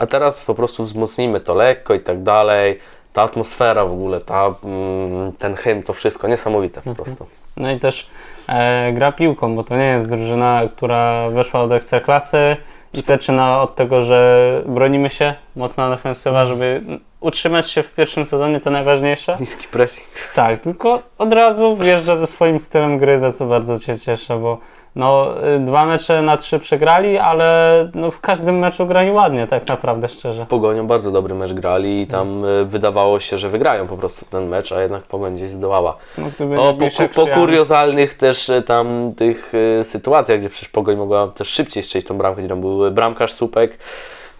B: a teraz po prostu wzmocnimy to lekko i tak dalej. Ta atmosfera w ogóle, ta, mm, ten hymn, to wszystko niesamowite po prostu.
A: No i też e, gra piłką, bo to nie jest drużyna, która weszła od ekstraklasy i zaczyna od tego, że bronimy się, mocna defensywa, żeby utrzymać się w pierwszym sezonie, to najważniejsze.
B: Niski pressing.
A: Tak, tylko od razu wjeżdża ze swoim stylem gry, za co bardzo się cieszę, bo no, y, dwa mecze na trzy przegrali, ale no, w każdym meczu grali ładnie, tak naprawdę, szczerze.
B: Z Pogonią bardzo dobry mecz grali i tam y, wydawało się, że wygrają po prostu ten mecz, a jednak Pogoń gdzieś zdołała.
A: No,
B: O, po, po
A: Szyjan-
B: kuriozalnych też y, tam tych y, sytuacjach, gdzie przecież Pogoń mogła też szybciej strzelić tą bramkę, gdzie tam był bramkarz Słupek.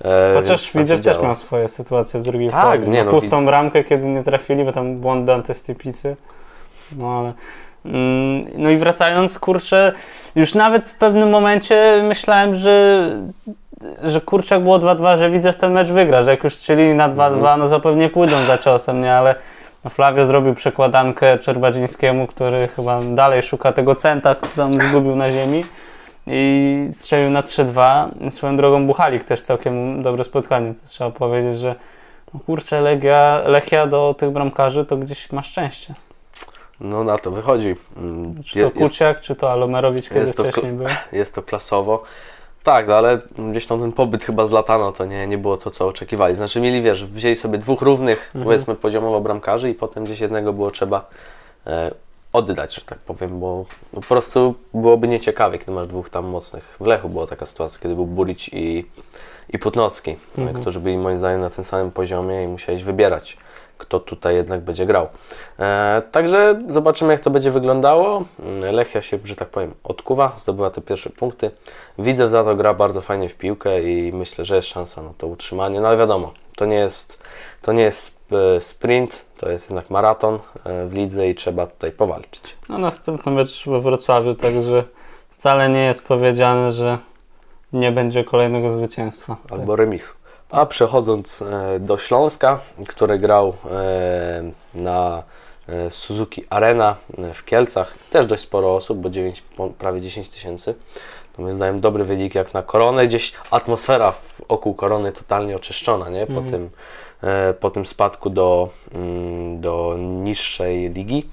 B: e,
A: Chociaż widzę
B: się
A: też miał swoje sytuacje w drugiej
B: Tak,
A: połowie.
B: nie
A: no,
B: no,
A: pustą bramkę, kiedy nie trafili, bo tam błądy antystypicy. No ale... Mm, No i wracając, kurczę, już nawet w pewnym momencie myślałem, że, że kurczę, jak było 2-2, że widzę w ten mecz wygra, że jak już strzelili na 2-2,
B: Mhm.
A: no to pewnie pójdą za ciosem, nie? Ale no Flavio zrobił przekładankę Czerbadzińskiemu, który chyba dalej szuka tego centa, który tam zgubił na ziemi i strzelił na 3-2. Swoją drogą Buchalik też całkiem dobre spotkanie. To trzeba powiedzieć, że no kurczę, Legia, Lechia do tych bramkarzy to gdzieś ma szczęście.
B: No na to wychodzi.
A: Czy to Kuciak, czy to Alomerowicz, kiedy
B: jest to
A: wcześniej był.
B: jest to klasowo. Tak, no ale gdzieś tam ten pobyt chyba z latano to nie, nie było to, co oczekiwali. Znaczy mieli, wiesz, wzięli sobie dwóch równych,
A: Mhm.
B: powiedzmy poziomowo bramkarzy i potem gdzieś jednego było trzeba e, oddać, że tak powiem, bo no, po prostu byłoby nieciekawie, kiedy masz dwóch tam mocnych. W Lechu była taka sytuacja, kiedy był Burić i, i Putnowski, e,
A: Mhm.
B: którzy byli moim zdaniem na tym samym poziomie i musiałeś wybierać, kto tutaj jednak będzie grał. E, także zobaczymy, jak to będzie wyglądało. Mm, Lechia się, że tak powiem, odkuwa, zdobyła te pierwsze punkty. Widzę za to gra bardzo fajnie w piłkę i myślę, że jest szansa na to utrzymanie. No ale wiadomo, to nie jest, to nie jest e, sprint, to jest jednak maraton e, w lidze i trzeba tutaj powalczyć.
A: No następny mecz we Wrocławiu, także wcale nie jest powiedziane, że nie będzie kolejnego zwycięstwa.
B: albo remisu. A przechodząc e, do Śląska, który grał e, na e, Suzuki Arena w Kielcach, też dość sporo osób, bo 9, po- prawie 10 tysięcy. To moim zdaniem dobry wynik jak na koronę. Gdzieś atmosfera wokół korony totalnie oczyszczona, nie? Po, tym, e, po tym spadku do, mm, do niższej ligi.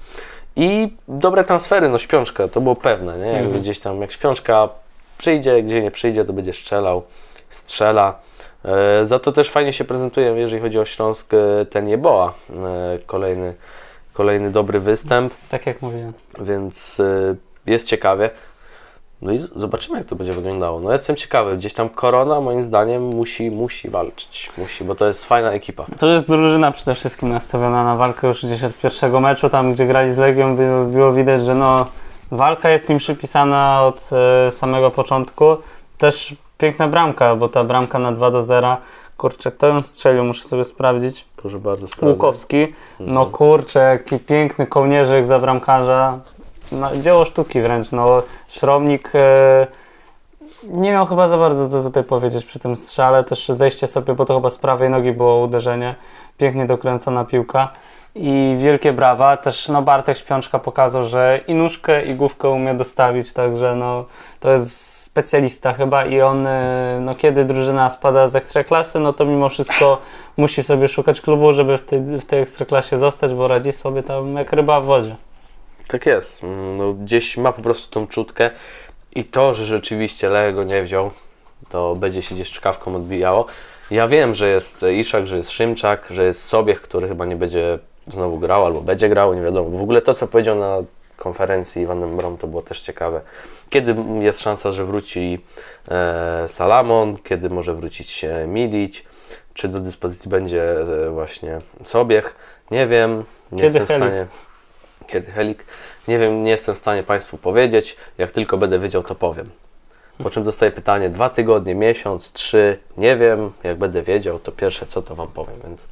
B: I dobre transfery, no śpiączka, to było pewne, nie? Jakby
A: Mhm.
B: gdzieś tam, jak śpiączka przyjdzie, gdzie nie przyjdzie, to będzie strzelał, strzela. E, za to też fajnie się prezentuje, jeżeli chodzi o Śląsk, e, ten Jeboa. E, kolejny, kolejny dobry występ,
A: Tak jak mówiłem.
B: więc jest ciekawie. No i zobaczymy, jak to będzie wyglądało. No jestem ciekawy, gdzieś tam Korona moim zdaniem musi, musi walczyć, musi, bo to jest fajna ekipa.
A: To jest drużyna przede wszystkim nastawiona na walkę już gdzieś od pierwszego meczu, tam gdzie grali z Legią było, było widać, że no, walka jest im przypisana od samego początku. Też piękna bramka, bo ta bramka na 2 do 0. Kurczę, kto ją strzelił? Muszę sobie sprawdzić.
B: Proszę bardzo, sprawdzę.
A: Łukowski. No kurczę, jaki piękny kołnierzyk za bramkarza. No, dzieło sztuki wręcz. No, Szromnik e, nie miał chyba za bardzo co tutaj powiedzieć przy tym strzale. Też zejście sobie, bo to chyba z prawej nogi było uderzenie. Pięknie dokręcona piłka. I wielkie brawa. Też no, Bartek Śpiączka pokazał, że i nóżkę, i główkę umie dostawić, także no, to jest specjalista chyba i on, e, no, kiedy drużyna spada z ekstraklasy, no to mimo wszystko musi sobie szukać klubu, żeby w tej, w tej ekstraklasie zostać, bo radzi sobie tam jak ryba w wodzie.
B: Tak jest. No, gdzieś ma po prostu tą czutkę i to, że rzeczywiście Lech go nie wziął, to będzie się gdzieś czkawką odbijało. Ja wiem, że jest Iszak, że jest Szymczak, że jest Sobiech, który chyba nie będzie znowu grał albo będzie grał, nie wiadomo. W ogóle to, co powiedział na konferencji Iwanem Brom, to było też ciekawe. Kiedy jest szansa, że wróci e, Salamon, kiedy może wrócić e, Milić, czy do dyspozycji będzie e, właśnie Sobiech, nie wiem, nie
A: Kiedy
B: jestem w
A: Helik?
B: stanie kiedy Helik. Nie wiem, nie jestem w stanie Państwu powiedzieć. Jak tylko będę wiedział, to powiem. Po czym dostaję pytanie dwa tygodnie, miesiąc, trzy, nie wiem. Jak będę wiedział, to pierwsze co to Wam powiem, więc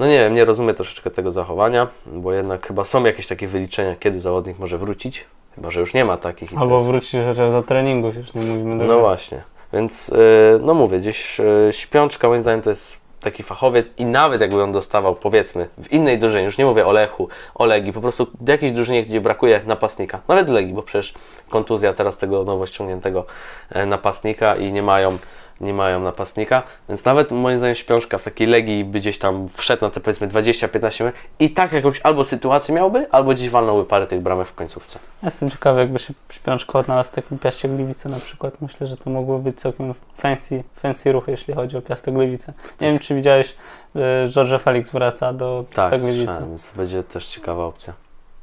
B: no nie wiem, nie rozumiem troszeczkę tego zachowania, bo jednak chyba są jakieś takie wyliczenia, kiedy zawodnik może wrócić. Chyba, że już nie ma takich.
A: Albo wrócić chociaż do treningów, już nie mówimy do
B: no właśnie, więc yy, no mówię, gdzieś yy, śpiączka moim zdaniem to jest taki fachowiec i nawet jakby on dostawał powiedzmy w innej drużynie, już nie mówię o Lechu, o Legii, po prostu w jakiejś drużynie, gdzie brakuje napastnika, nawet Legii, bo przecież kontuzja teraz tego nowo ściągniętego e, napastnika i nie mają nie mają napastnika, więc nawet moim zdaniem Śpiączka w takiej Legii by gdzieś tam wszedł na te powiedzmy 20-15 minut i tak jakąś albo sytuację miałby, albo gdzieś walnąłby parę tych bramek w końcówce.
A: Jestem ciekawy, jakby się Śpiączko odnalazł w takim Piaście Gliwice na przykład. Myślę, że to mogło być całkiem fancy, fancy ruch, jeśli chodzi o Piastę Gliwice. Nie wiem, czy widziałeś, że George Felix wraca do
B: Tak,
A: Piasta Gliwice.
B: słyszałem, więc to będzie też ciekawa opcja.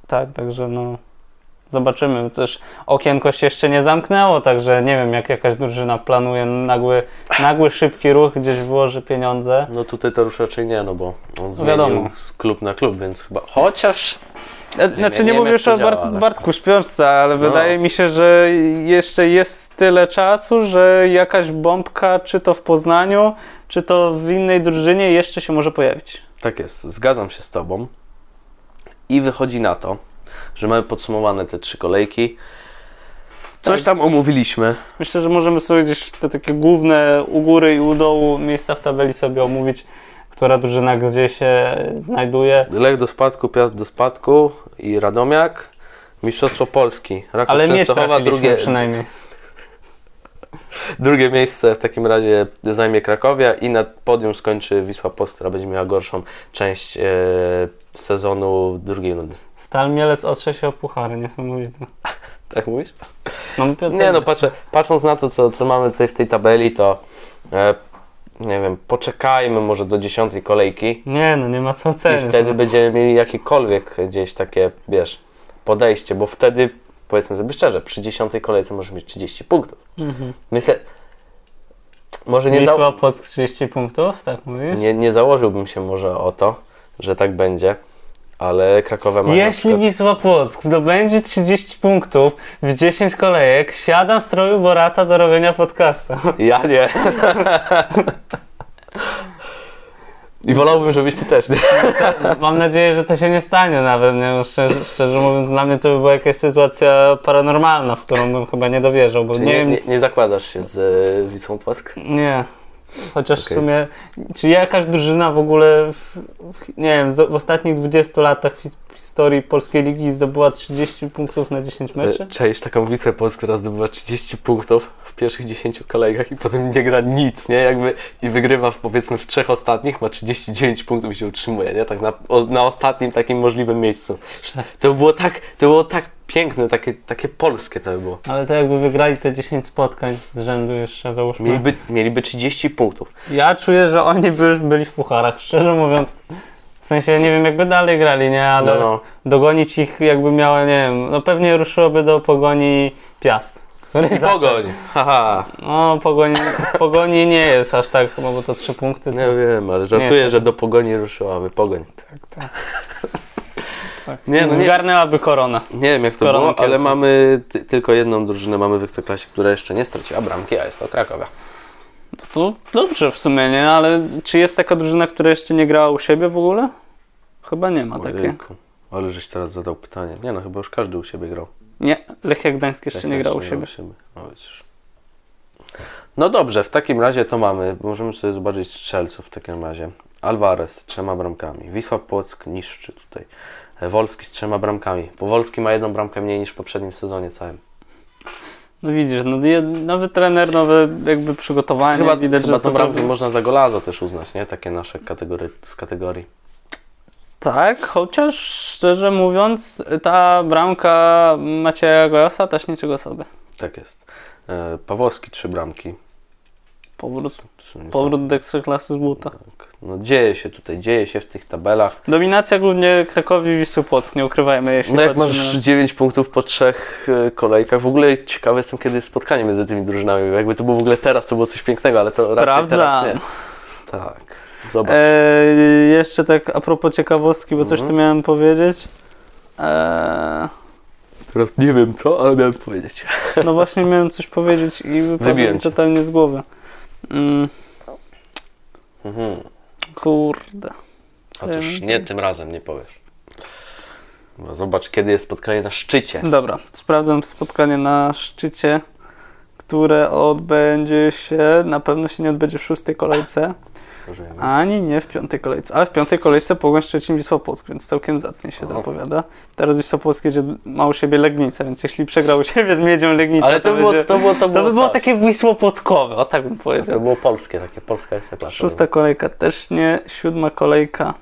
A: Tak, także no zobaczymy. Też okienko się jeszcze nie zamknęło, także nie wiem, jak jakaś drużyna planuje nagły, nagły szybki ruch, gdzieś włoży pieniądze.
B: No tutaj to już raczej nie, no bo on zmienił
A: wiadomo.
B: z klub na klub, więc chyba. Chociaż.
A: Znaczy nie
B: nie
A: mówię już o Bart,
B: ale-
A: Bartku Śpiączce, ale
B: No.
A: wydaje mi się, że jeszcze jest tyle czasu, że jakaś bombka, czy to w Poznaniu, czy to w innej drużynie jeszcze się może pojawić.
B: Tak jest, zgadzam się z Tobą. I wychodzi na to, że mamy podsumowane te trzy kolejki. Coś
A: Tak.
B: tam omówiliśmy.
A: Myślę, że możemy sobie gdzieś te takie główne u góry i u dołu miejsca w tabeli sobie omówić, która drużyna gdzie się znajduje.
B: Lech do spadku, Piast do spadku i Radomiak. Mistrzostwo Polski. Raków
A: Ale
B: Częstochowa, drugie,
A: przynajmniej.
B: drugie miejsce w takim razie zajmie Krakowia i na podium skończy Wisła Płock, która będzie miała gorszą część e, sezonu drugiej rundy.
A: Stal Mielec otrze się o puchary, niesamowite.
B: Tak mówisz?
A: Piąte
B: Nie no, patrzę, patrząc na to, co, co mamy tutaj w tej tabeli, to e, nie wiem, poczekajmy może do dziesiątej kolejki
A: Nie no, nie ma co
B: i
A: oceniać.
B: wtedy
A: no.
B: będziemy mieli jakiekolwiek gdzieś takie, wiesz, podejście, bo wtedy, powiedzmy sobie szczerze, przy dziesiątej kolejce możesz mieć 30 punktów.
A: Mhm.
B: Myślę, może nie,
A: Wisła
B: za,
A: Płock 30 punktów, tak mówisz?
B: nie, nie założyłbym się może o to, że tak będzie, ale Krakowa ma
A: Jeśli
B: przykład,
A: Wisła Płock zdobędzie 30 punktów w 10 kolejek, siadam w stroju Borata do robienia podcasta.
B: Ja nie. I wolałbym, żebyś ty też, nie?
A: Mam nadzieję, że to się nie stanie nawet. Nie? No, Szczerze, szczerze mówiąc, dla mnie to by była jakaś sytuacja paranormalna, w którą bym chyba nie dowierzał, bo
B: Czyli
A: nie
B: nie,
A: wiem,
B: nie, nie zakładasz się z e, Wisłą Płock?
A: Nie. Chociaż
B: Okej.
A: w sumie, czy jakaś drużyna w ogóle, w, nie wiem, w ostatnich 20 latach his- historii polskiej ligi zdobyła 30 punktów na 10 meczy?
B: E, Cześć, taką Wisłę Płock, która zdobywa 30 punktów w pierwszych 10 kolejkach i potem nie gra nic, nie? Jakby i wygrywa w, powiedzmy w trzech ostatnich, ma 39 punktów i się utrzymuje, nie? Tak na, na ostatnim takim możliwym miejscu. To było tak, to było tak piękne, takie, takie polskie to by było.
A: Ale to jakby wygrali te 10 spotkań z rzędu jeszcze, załóżmy.
B: Mieliby, mieliby 30 punktów.
A: Ja czuję, że oni by już byli w pucharach, szczerze mówiąc. W sensie, nie wiem, jakby dalej grali, nie? Ale
B: No, no.
A: dogonić ich jakby miała, nie wiem, no pewnie ruszyłoby do pogoni Piast. który
B: I
A: zawsze-
B: pogoń, haha.
A: No, pogoni, pogoni nie jest aż tak, bo to trzy punkty. To...
B: Nie wiem, ale żartuję,
A: jest.
B: że do pogoni ruszyłaby. Pogoń.
A: Tak, tak. Tak.
B: Nie, no nie-
A: Zgarnęłaby korona.
B: Nie wiem jak to było, ale mamy ty, tylko jedną drużynę mamy w Ekstraklasie, która jeszcze nie straciła bramki, a jest to Krakowia.
A: To dobrze w sumie, nie? Ale czy jest taka drużyna, która jeszcze nie grała u siebie w ogóle? Chyba nie ma takiej.
B: Ale żeś teraz zadał pytanie. Nie no, chyba już każdy u siebie grał.
A: Nie, Lechia Gdańsk jeszcze
B: Tak,
A: nie grał u
B: jeszcze
A: siebie.
B: No, no dobrze, w takim razie to mamy. Możemy sobie zobaczyć strzelców w takim razie. Alvarez z trzema bramkami. Wisła Płock niszczy tutaj. Wolski z trzema bramkami. Powolski ma jedną bramkę mniej niż w poprzednim sezonie całym.
A: No widzisz, no nowy trener, nowe jakby przygotowanie.
B: Chyba,
A: widać,
B: chyba
A: że
B: tą
A: to
B: bramkę można za golazo też uznać, nie? Takie nasze kategorie, z kategorii.
A: Tak, chociaż szczerze mówiąc, ta bramka Macieja Gojosa też niczego sobie.
B: Tak jest. E, Pawłowski trzy bramki.
A: Powrót, powrót do ekstraklasy z buta.
B: Tak. No dzieje się tutaj, dzieje się w tych tabelach.
A: Dominacja głównie Krakowi i Wisły Płock, nie ukrywajmy. Jeśli
B: No jak masz
A: na-
B: 9 punktów po trzech e, kolejkach, w ogóle ciekawy jestem, kiedy jest spotkanie między tymi drużynami. Jakby to było w ogóle teraz, to było coś pięknego, ale to raczej teraz
A: Sprawdzam.
B: nie. Tak, zobacz.
A: Eee, jeszcze tak a propos ciekawostki, bo coś
B: Mhm.
A: tu miałem powiedzieć. Eee,
B: Teraz nie wiem co, ale miałem powiedzieć.
A: no właśnie miałem coś powiedzieć i wypadło mi totalnie z głowy. Mm,
B: Mhm.
A: kurde.
B: Otóż nie tym razem, nie powiesz. No, zobacz, kiedy jest spotkanie na szczycie.
A: Dobra, sprawdzam spotkanie na szczycie, które odbędzie się, na pewno się nie odbędzie w szóstej kolejce,
B: Rozumiem.
A: ani nie w piątej kolejce, ale w piątej kolejce Pogoń Szczecin Wisła Płock, więc całkiem zacnie się
B: O.
A: zapowiada. Teraz Wisła Płock jedzie, ma u siebie Legnicę, więc jeśli przegrał u siebie z Miedzią Legnicę,
B: Ale to było,
A: będzie,
B: to było, to
A: to
B: było,
A: by było takie Wisło Płockowe, o tak bym
B: To
A: powiedział.
B: było polskie, takie polska jest ta klasa.
A: Szósta kolejka też nie, siódma kolejka,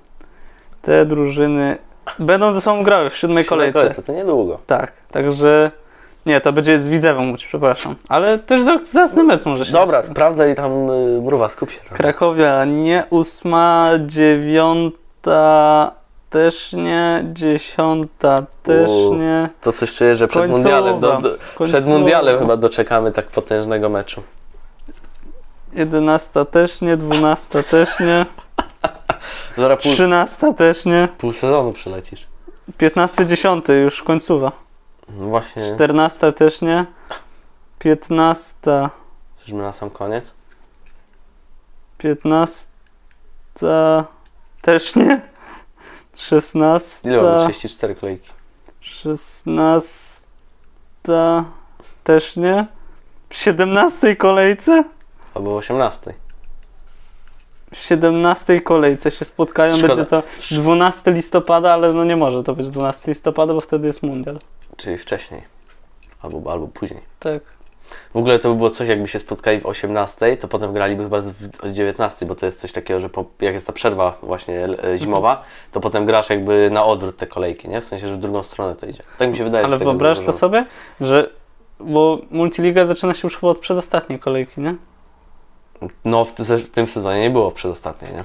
A: te drużyny będą ze sobą grały w siódmej kolejce.
B: To niedługo.
A: Tak, także nie, to będzie z Widzewą Łódź, przepraszam. Ale też za- zacny mecz może się
B: Dobra, sprawdzaj tam y, mruwa, skup się. Tam.
A: Krakowia nie, ósma, dziewiąta też nie, dziesiąta też
B: U,
A: nie.
B: To coś czuję, że przed
A: Końcowa,
B: mundialem, do, do, przed mundialem chyba doczekamy tak potężnego meczu.
A: Jedenasta też nie, dwunasta też nie,
B: Zaraz pół,
A: trzynasta też nie,
B: pół sezonu przylecisz.
A: piętnasty, dziesiąty już końcowa,
B: No właśnie,
A: czternasta też nie, piętnasta,
B: jesteśmy na sam koniec.
A: piętnasta też nie, szesnasta.
B: Ile mamy? 34 kolejki.
A: 16 też nie. W 17 kolejce?
B: Albo w 18.
A: W 17 kolejce się spotkają.
B: Szkoda.
A: Będzie to 12 listopada, ale no nie może to być 12 listopada, bo wtedy jest mundial.
B: Czyli wcześniej. Albo, albo później.
A: Tak.
B: W ogóle to by było coś, jakby się spotkali w 18, to potem graliby chyba z, o 19, bo to jest coś takiego, że po, jak jest ta przerwa właśnie e, zimowa, to potem grasz jakby na odwrót te kolejki, nie? W sensie, że w drugą stronę to idzie. Tak mi się wydaje,
A: Ale wyobraź to sobie, że bo Multiliga zaczyna się już chyba od przedostatniej kolejki, nie?
B: No w, w tym sezonie nie było przedostatniej, nie?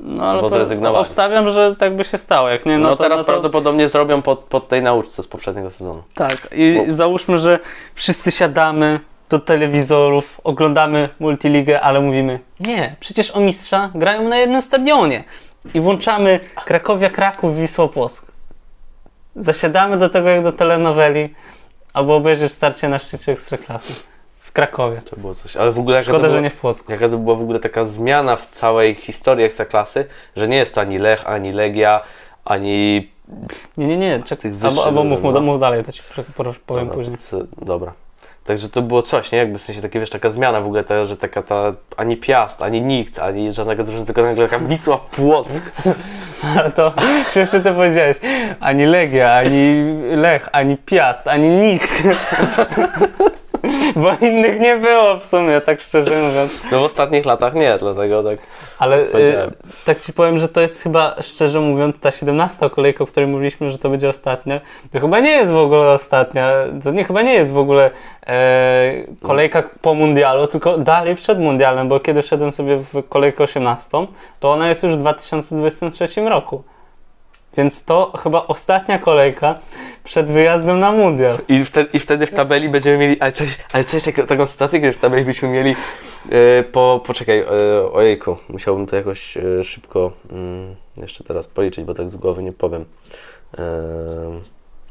A: No ale
B: Bo zrezygnowali.
A: obstawiam, że tak by się stało. Jak nie,
B: No,
A: no, to,
B: teraz
A: no to,
B: prawdopodobnie zrobią pod, pod tej nauczce z poprzedniego sezonu.
A: Tak, i
B: Bo-
A: załóżmy, że wszyscy siadamy do telewizorów, oglądamy multiligę, ale mówimy, nie, przecież o mistrza grają na jednym stadionie. I włączamy Krakowia, Kraków, Wisła Płock. Zasiadamy do tego jak do telenoweli, albo obejrzysz starcie na szczycie Ekstraklasy w Krakowie.
B: To było coś. Ale w ogóle jaka to
A: Szkoda,
B: była,
A: że nie w Płocku.
B: jaka to była w ogóle taka zmiana w całej historii Ekstraklasy, że nie jest to ani Lech, ani Legia, ani...
A: Nie, nie, nie, czek,
B: tych
A: albo,
B: wyższych
A: albo mów,
B: no.
A: mów dalej, to ci powiem
B: Dobra,
A: później.
B: to dobra. Także to było coś, nie? Jakby w sensie takie, wiesz, taka zmiana w ogóle, ta, że taka ta, ani Piast, ani nikt, ani żadnego drużyny, tylko nagle taka Wisła Płock.
A: Ale to śmiesznie to powiedziałeś. Ani Legia, ani Lech, ani Piast, ani nikt. Bo innych nie było w sumie, tak szczerze mówiąc.
B: No w ostatnich latach nie, dlatego tak.
A: Ale y, tak ci powiem, że to jest chyba, szczerze mówiąc, ta 17 kolejka, o której mówiliśmy, że to będzie ostatnia, to chyba nie jest w ogóle ostatnia. To nie, chyba nie jest w ogóle e, kolejka po mundialu, tylko dalej przed mundialem, bo kiedy wszedłem sobie w kolejkę 18, to ona jest już w 2023 roku. Więc to chyba ostatnia kolejka przed wyjazdem na mundial.
B: I wtedy, I wtedy w tabeli będziemy mieli, ale cześć, ale cześć taką sytuację, kiedy w tabeli byśmy mieli e, po, poczekaj, e, ojejku, musiałbym to jakoś e, szybko mm, jeszcze teraz policzyć, bo tak z głowy nie powiem.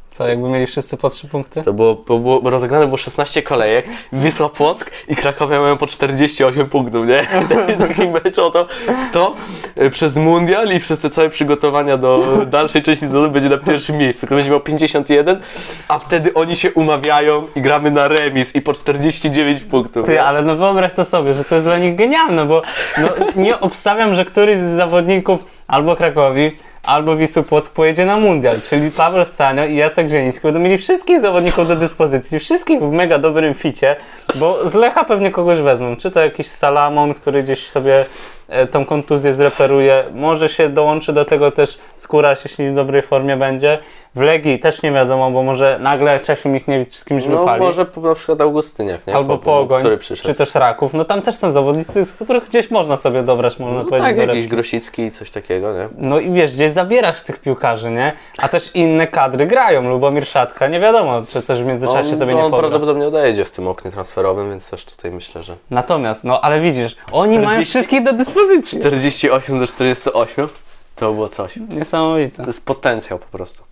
A: Co, jakby mieli wszyscy po trzy punkty?
B: To było, było rozegrane było 16 kolejek, Wisła Płock i Krakowia mają po 48 punktów, nie? Taki mecz o to, kto e, przez mundial i przez te całe przygotowania do dalszej części sezonu będzie na pierwszym miejscu. Kto będzie miał 51, a wtedy oni się umawiają i gramy na remis i po 49 punktów.
A: Ty, ale no wyobraź to sobie, że to jest dla nich genialne, bo no, nie obstawiam, że któryś z zawodników albo Krakowi, albo Wisły Płock pojedzie na mundial, czyli Paweł Stanio i Jacek Zieliński będą mieli wszystkich zawodników do dyspozycji, wszystkich w mega dobrym ficie, bo z Lecha pewnie kogoś wezmą, czy to jakiś Salamon, który gdzieś sobie tą kontuzję zreperuje, może się dołączy do tego też Skóraś, jeśli w dobrej formie będzie. W Legii też nie wiadomo, bo może nagle Czesiu Michniewicz z kimś
B: No
A: wypali.
B: może po- na przykład Augustyniak, nie?
A: Albo
B: Po-
A: Pogoń,
B: który przyszedł.
A: czy też Raków. No tam też są zawodnicy, z których gdzieś można sobie dobrać, można
B: No
A: powiedzieć,
B: tak, jakiś. Grosicki, coś takiego, nie?
A: No i wiesz, gdzieś zabierasz tych piłkarzy, nie? A też inne kadry grają. Lubomir Szatka, nie wiadomo, czy coś w międzyczasie
B: on,
A: sobie
B: no,
A: nie
B: on
A: pogra.
B: prawdopodobnie odejdzie w tym oknie transferowym, więc też tutaj myślę, że
A: Natomiast, no ale widzisz, oni mają
B: 40
A: wszystkich do dyspozycji.
B: 48 do 48 to było coś.
A: Niesamowite.
B: To jest potencjał po prostu.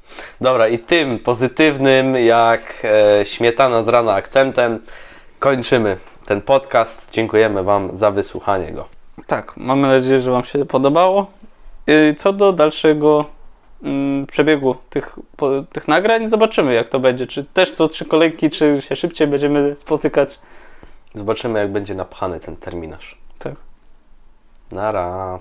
B: Dobra, i tym pozytywnym, jak e, śmietana z rana akcentem, kończymy ten podcast. Dziękujemy Wam za wysłuchanie go.
A: Tak, mamy nadzieję, że Wam się podobało. I Co do dalszego mm, przebiegu tych, po, tych nagrań, zobaczymy jak to będzie. Czy też co trzy kolejki, czy się szybciej będziemy spotykać.
B: Zobaczymy, jak będzie napchany ten terminarz.
A: Tak.
B: Нара.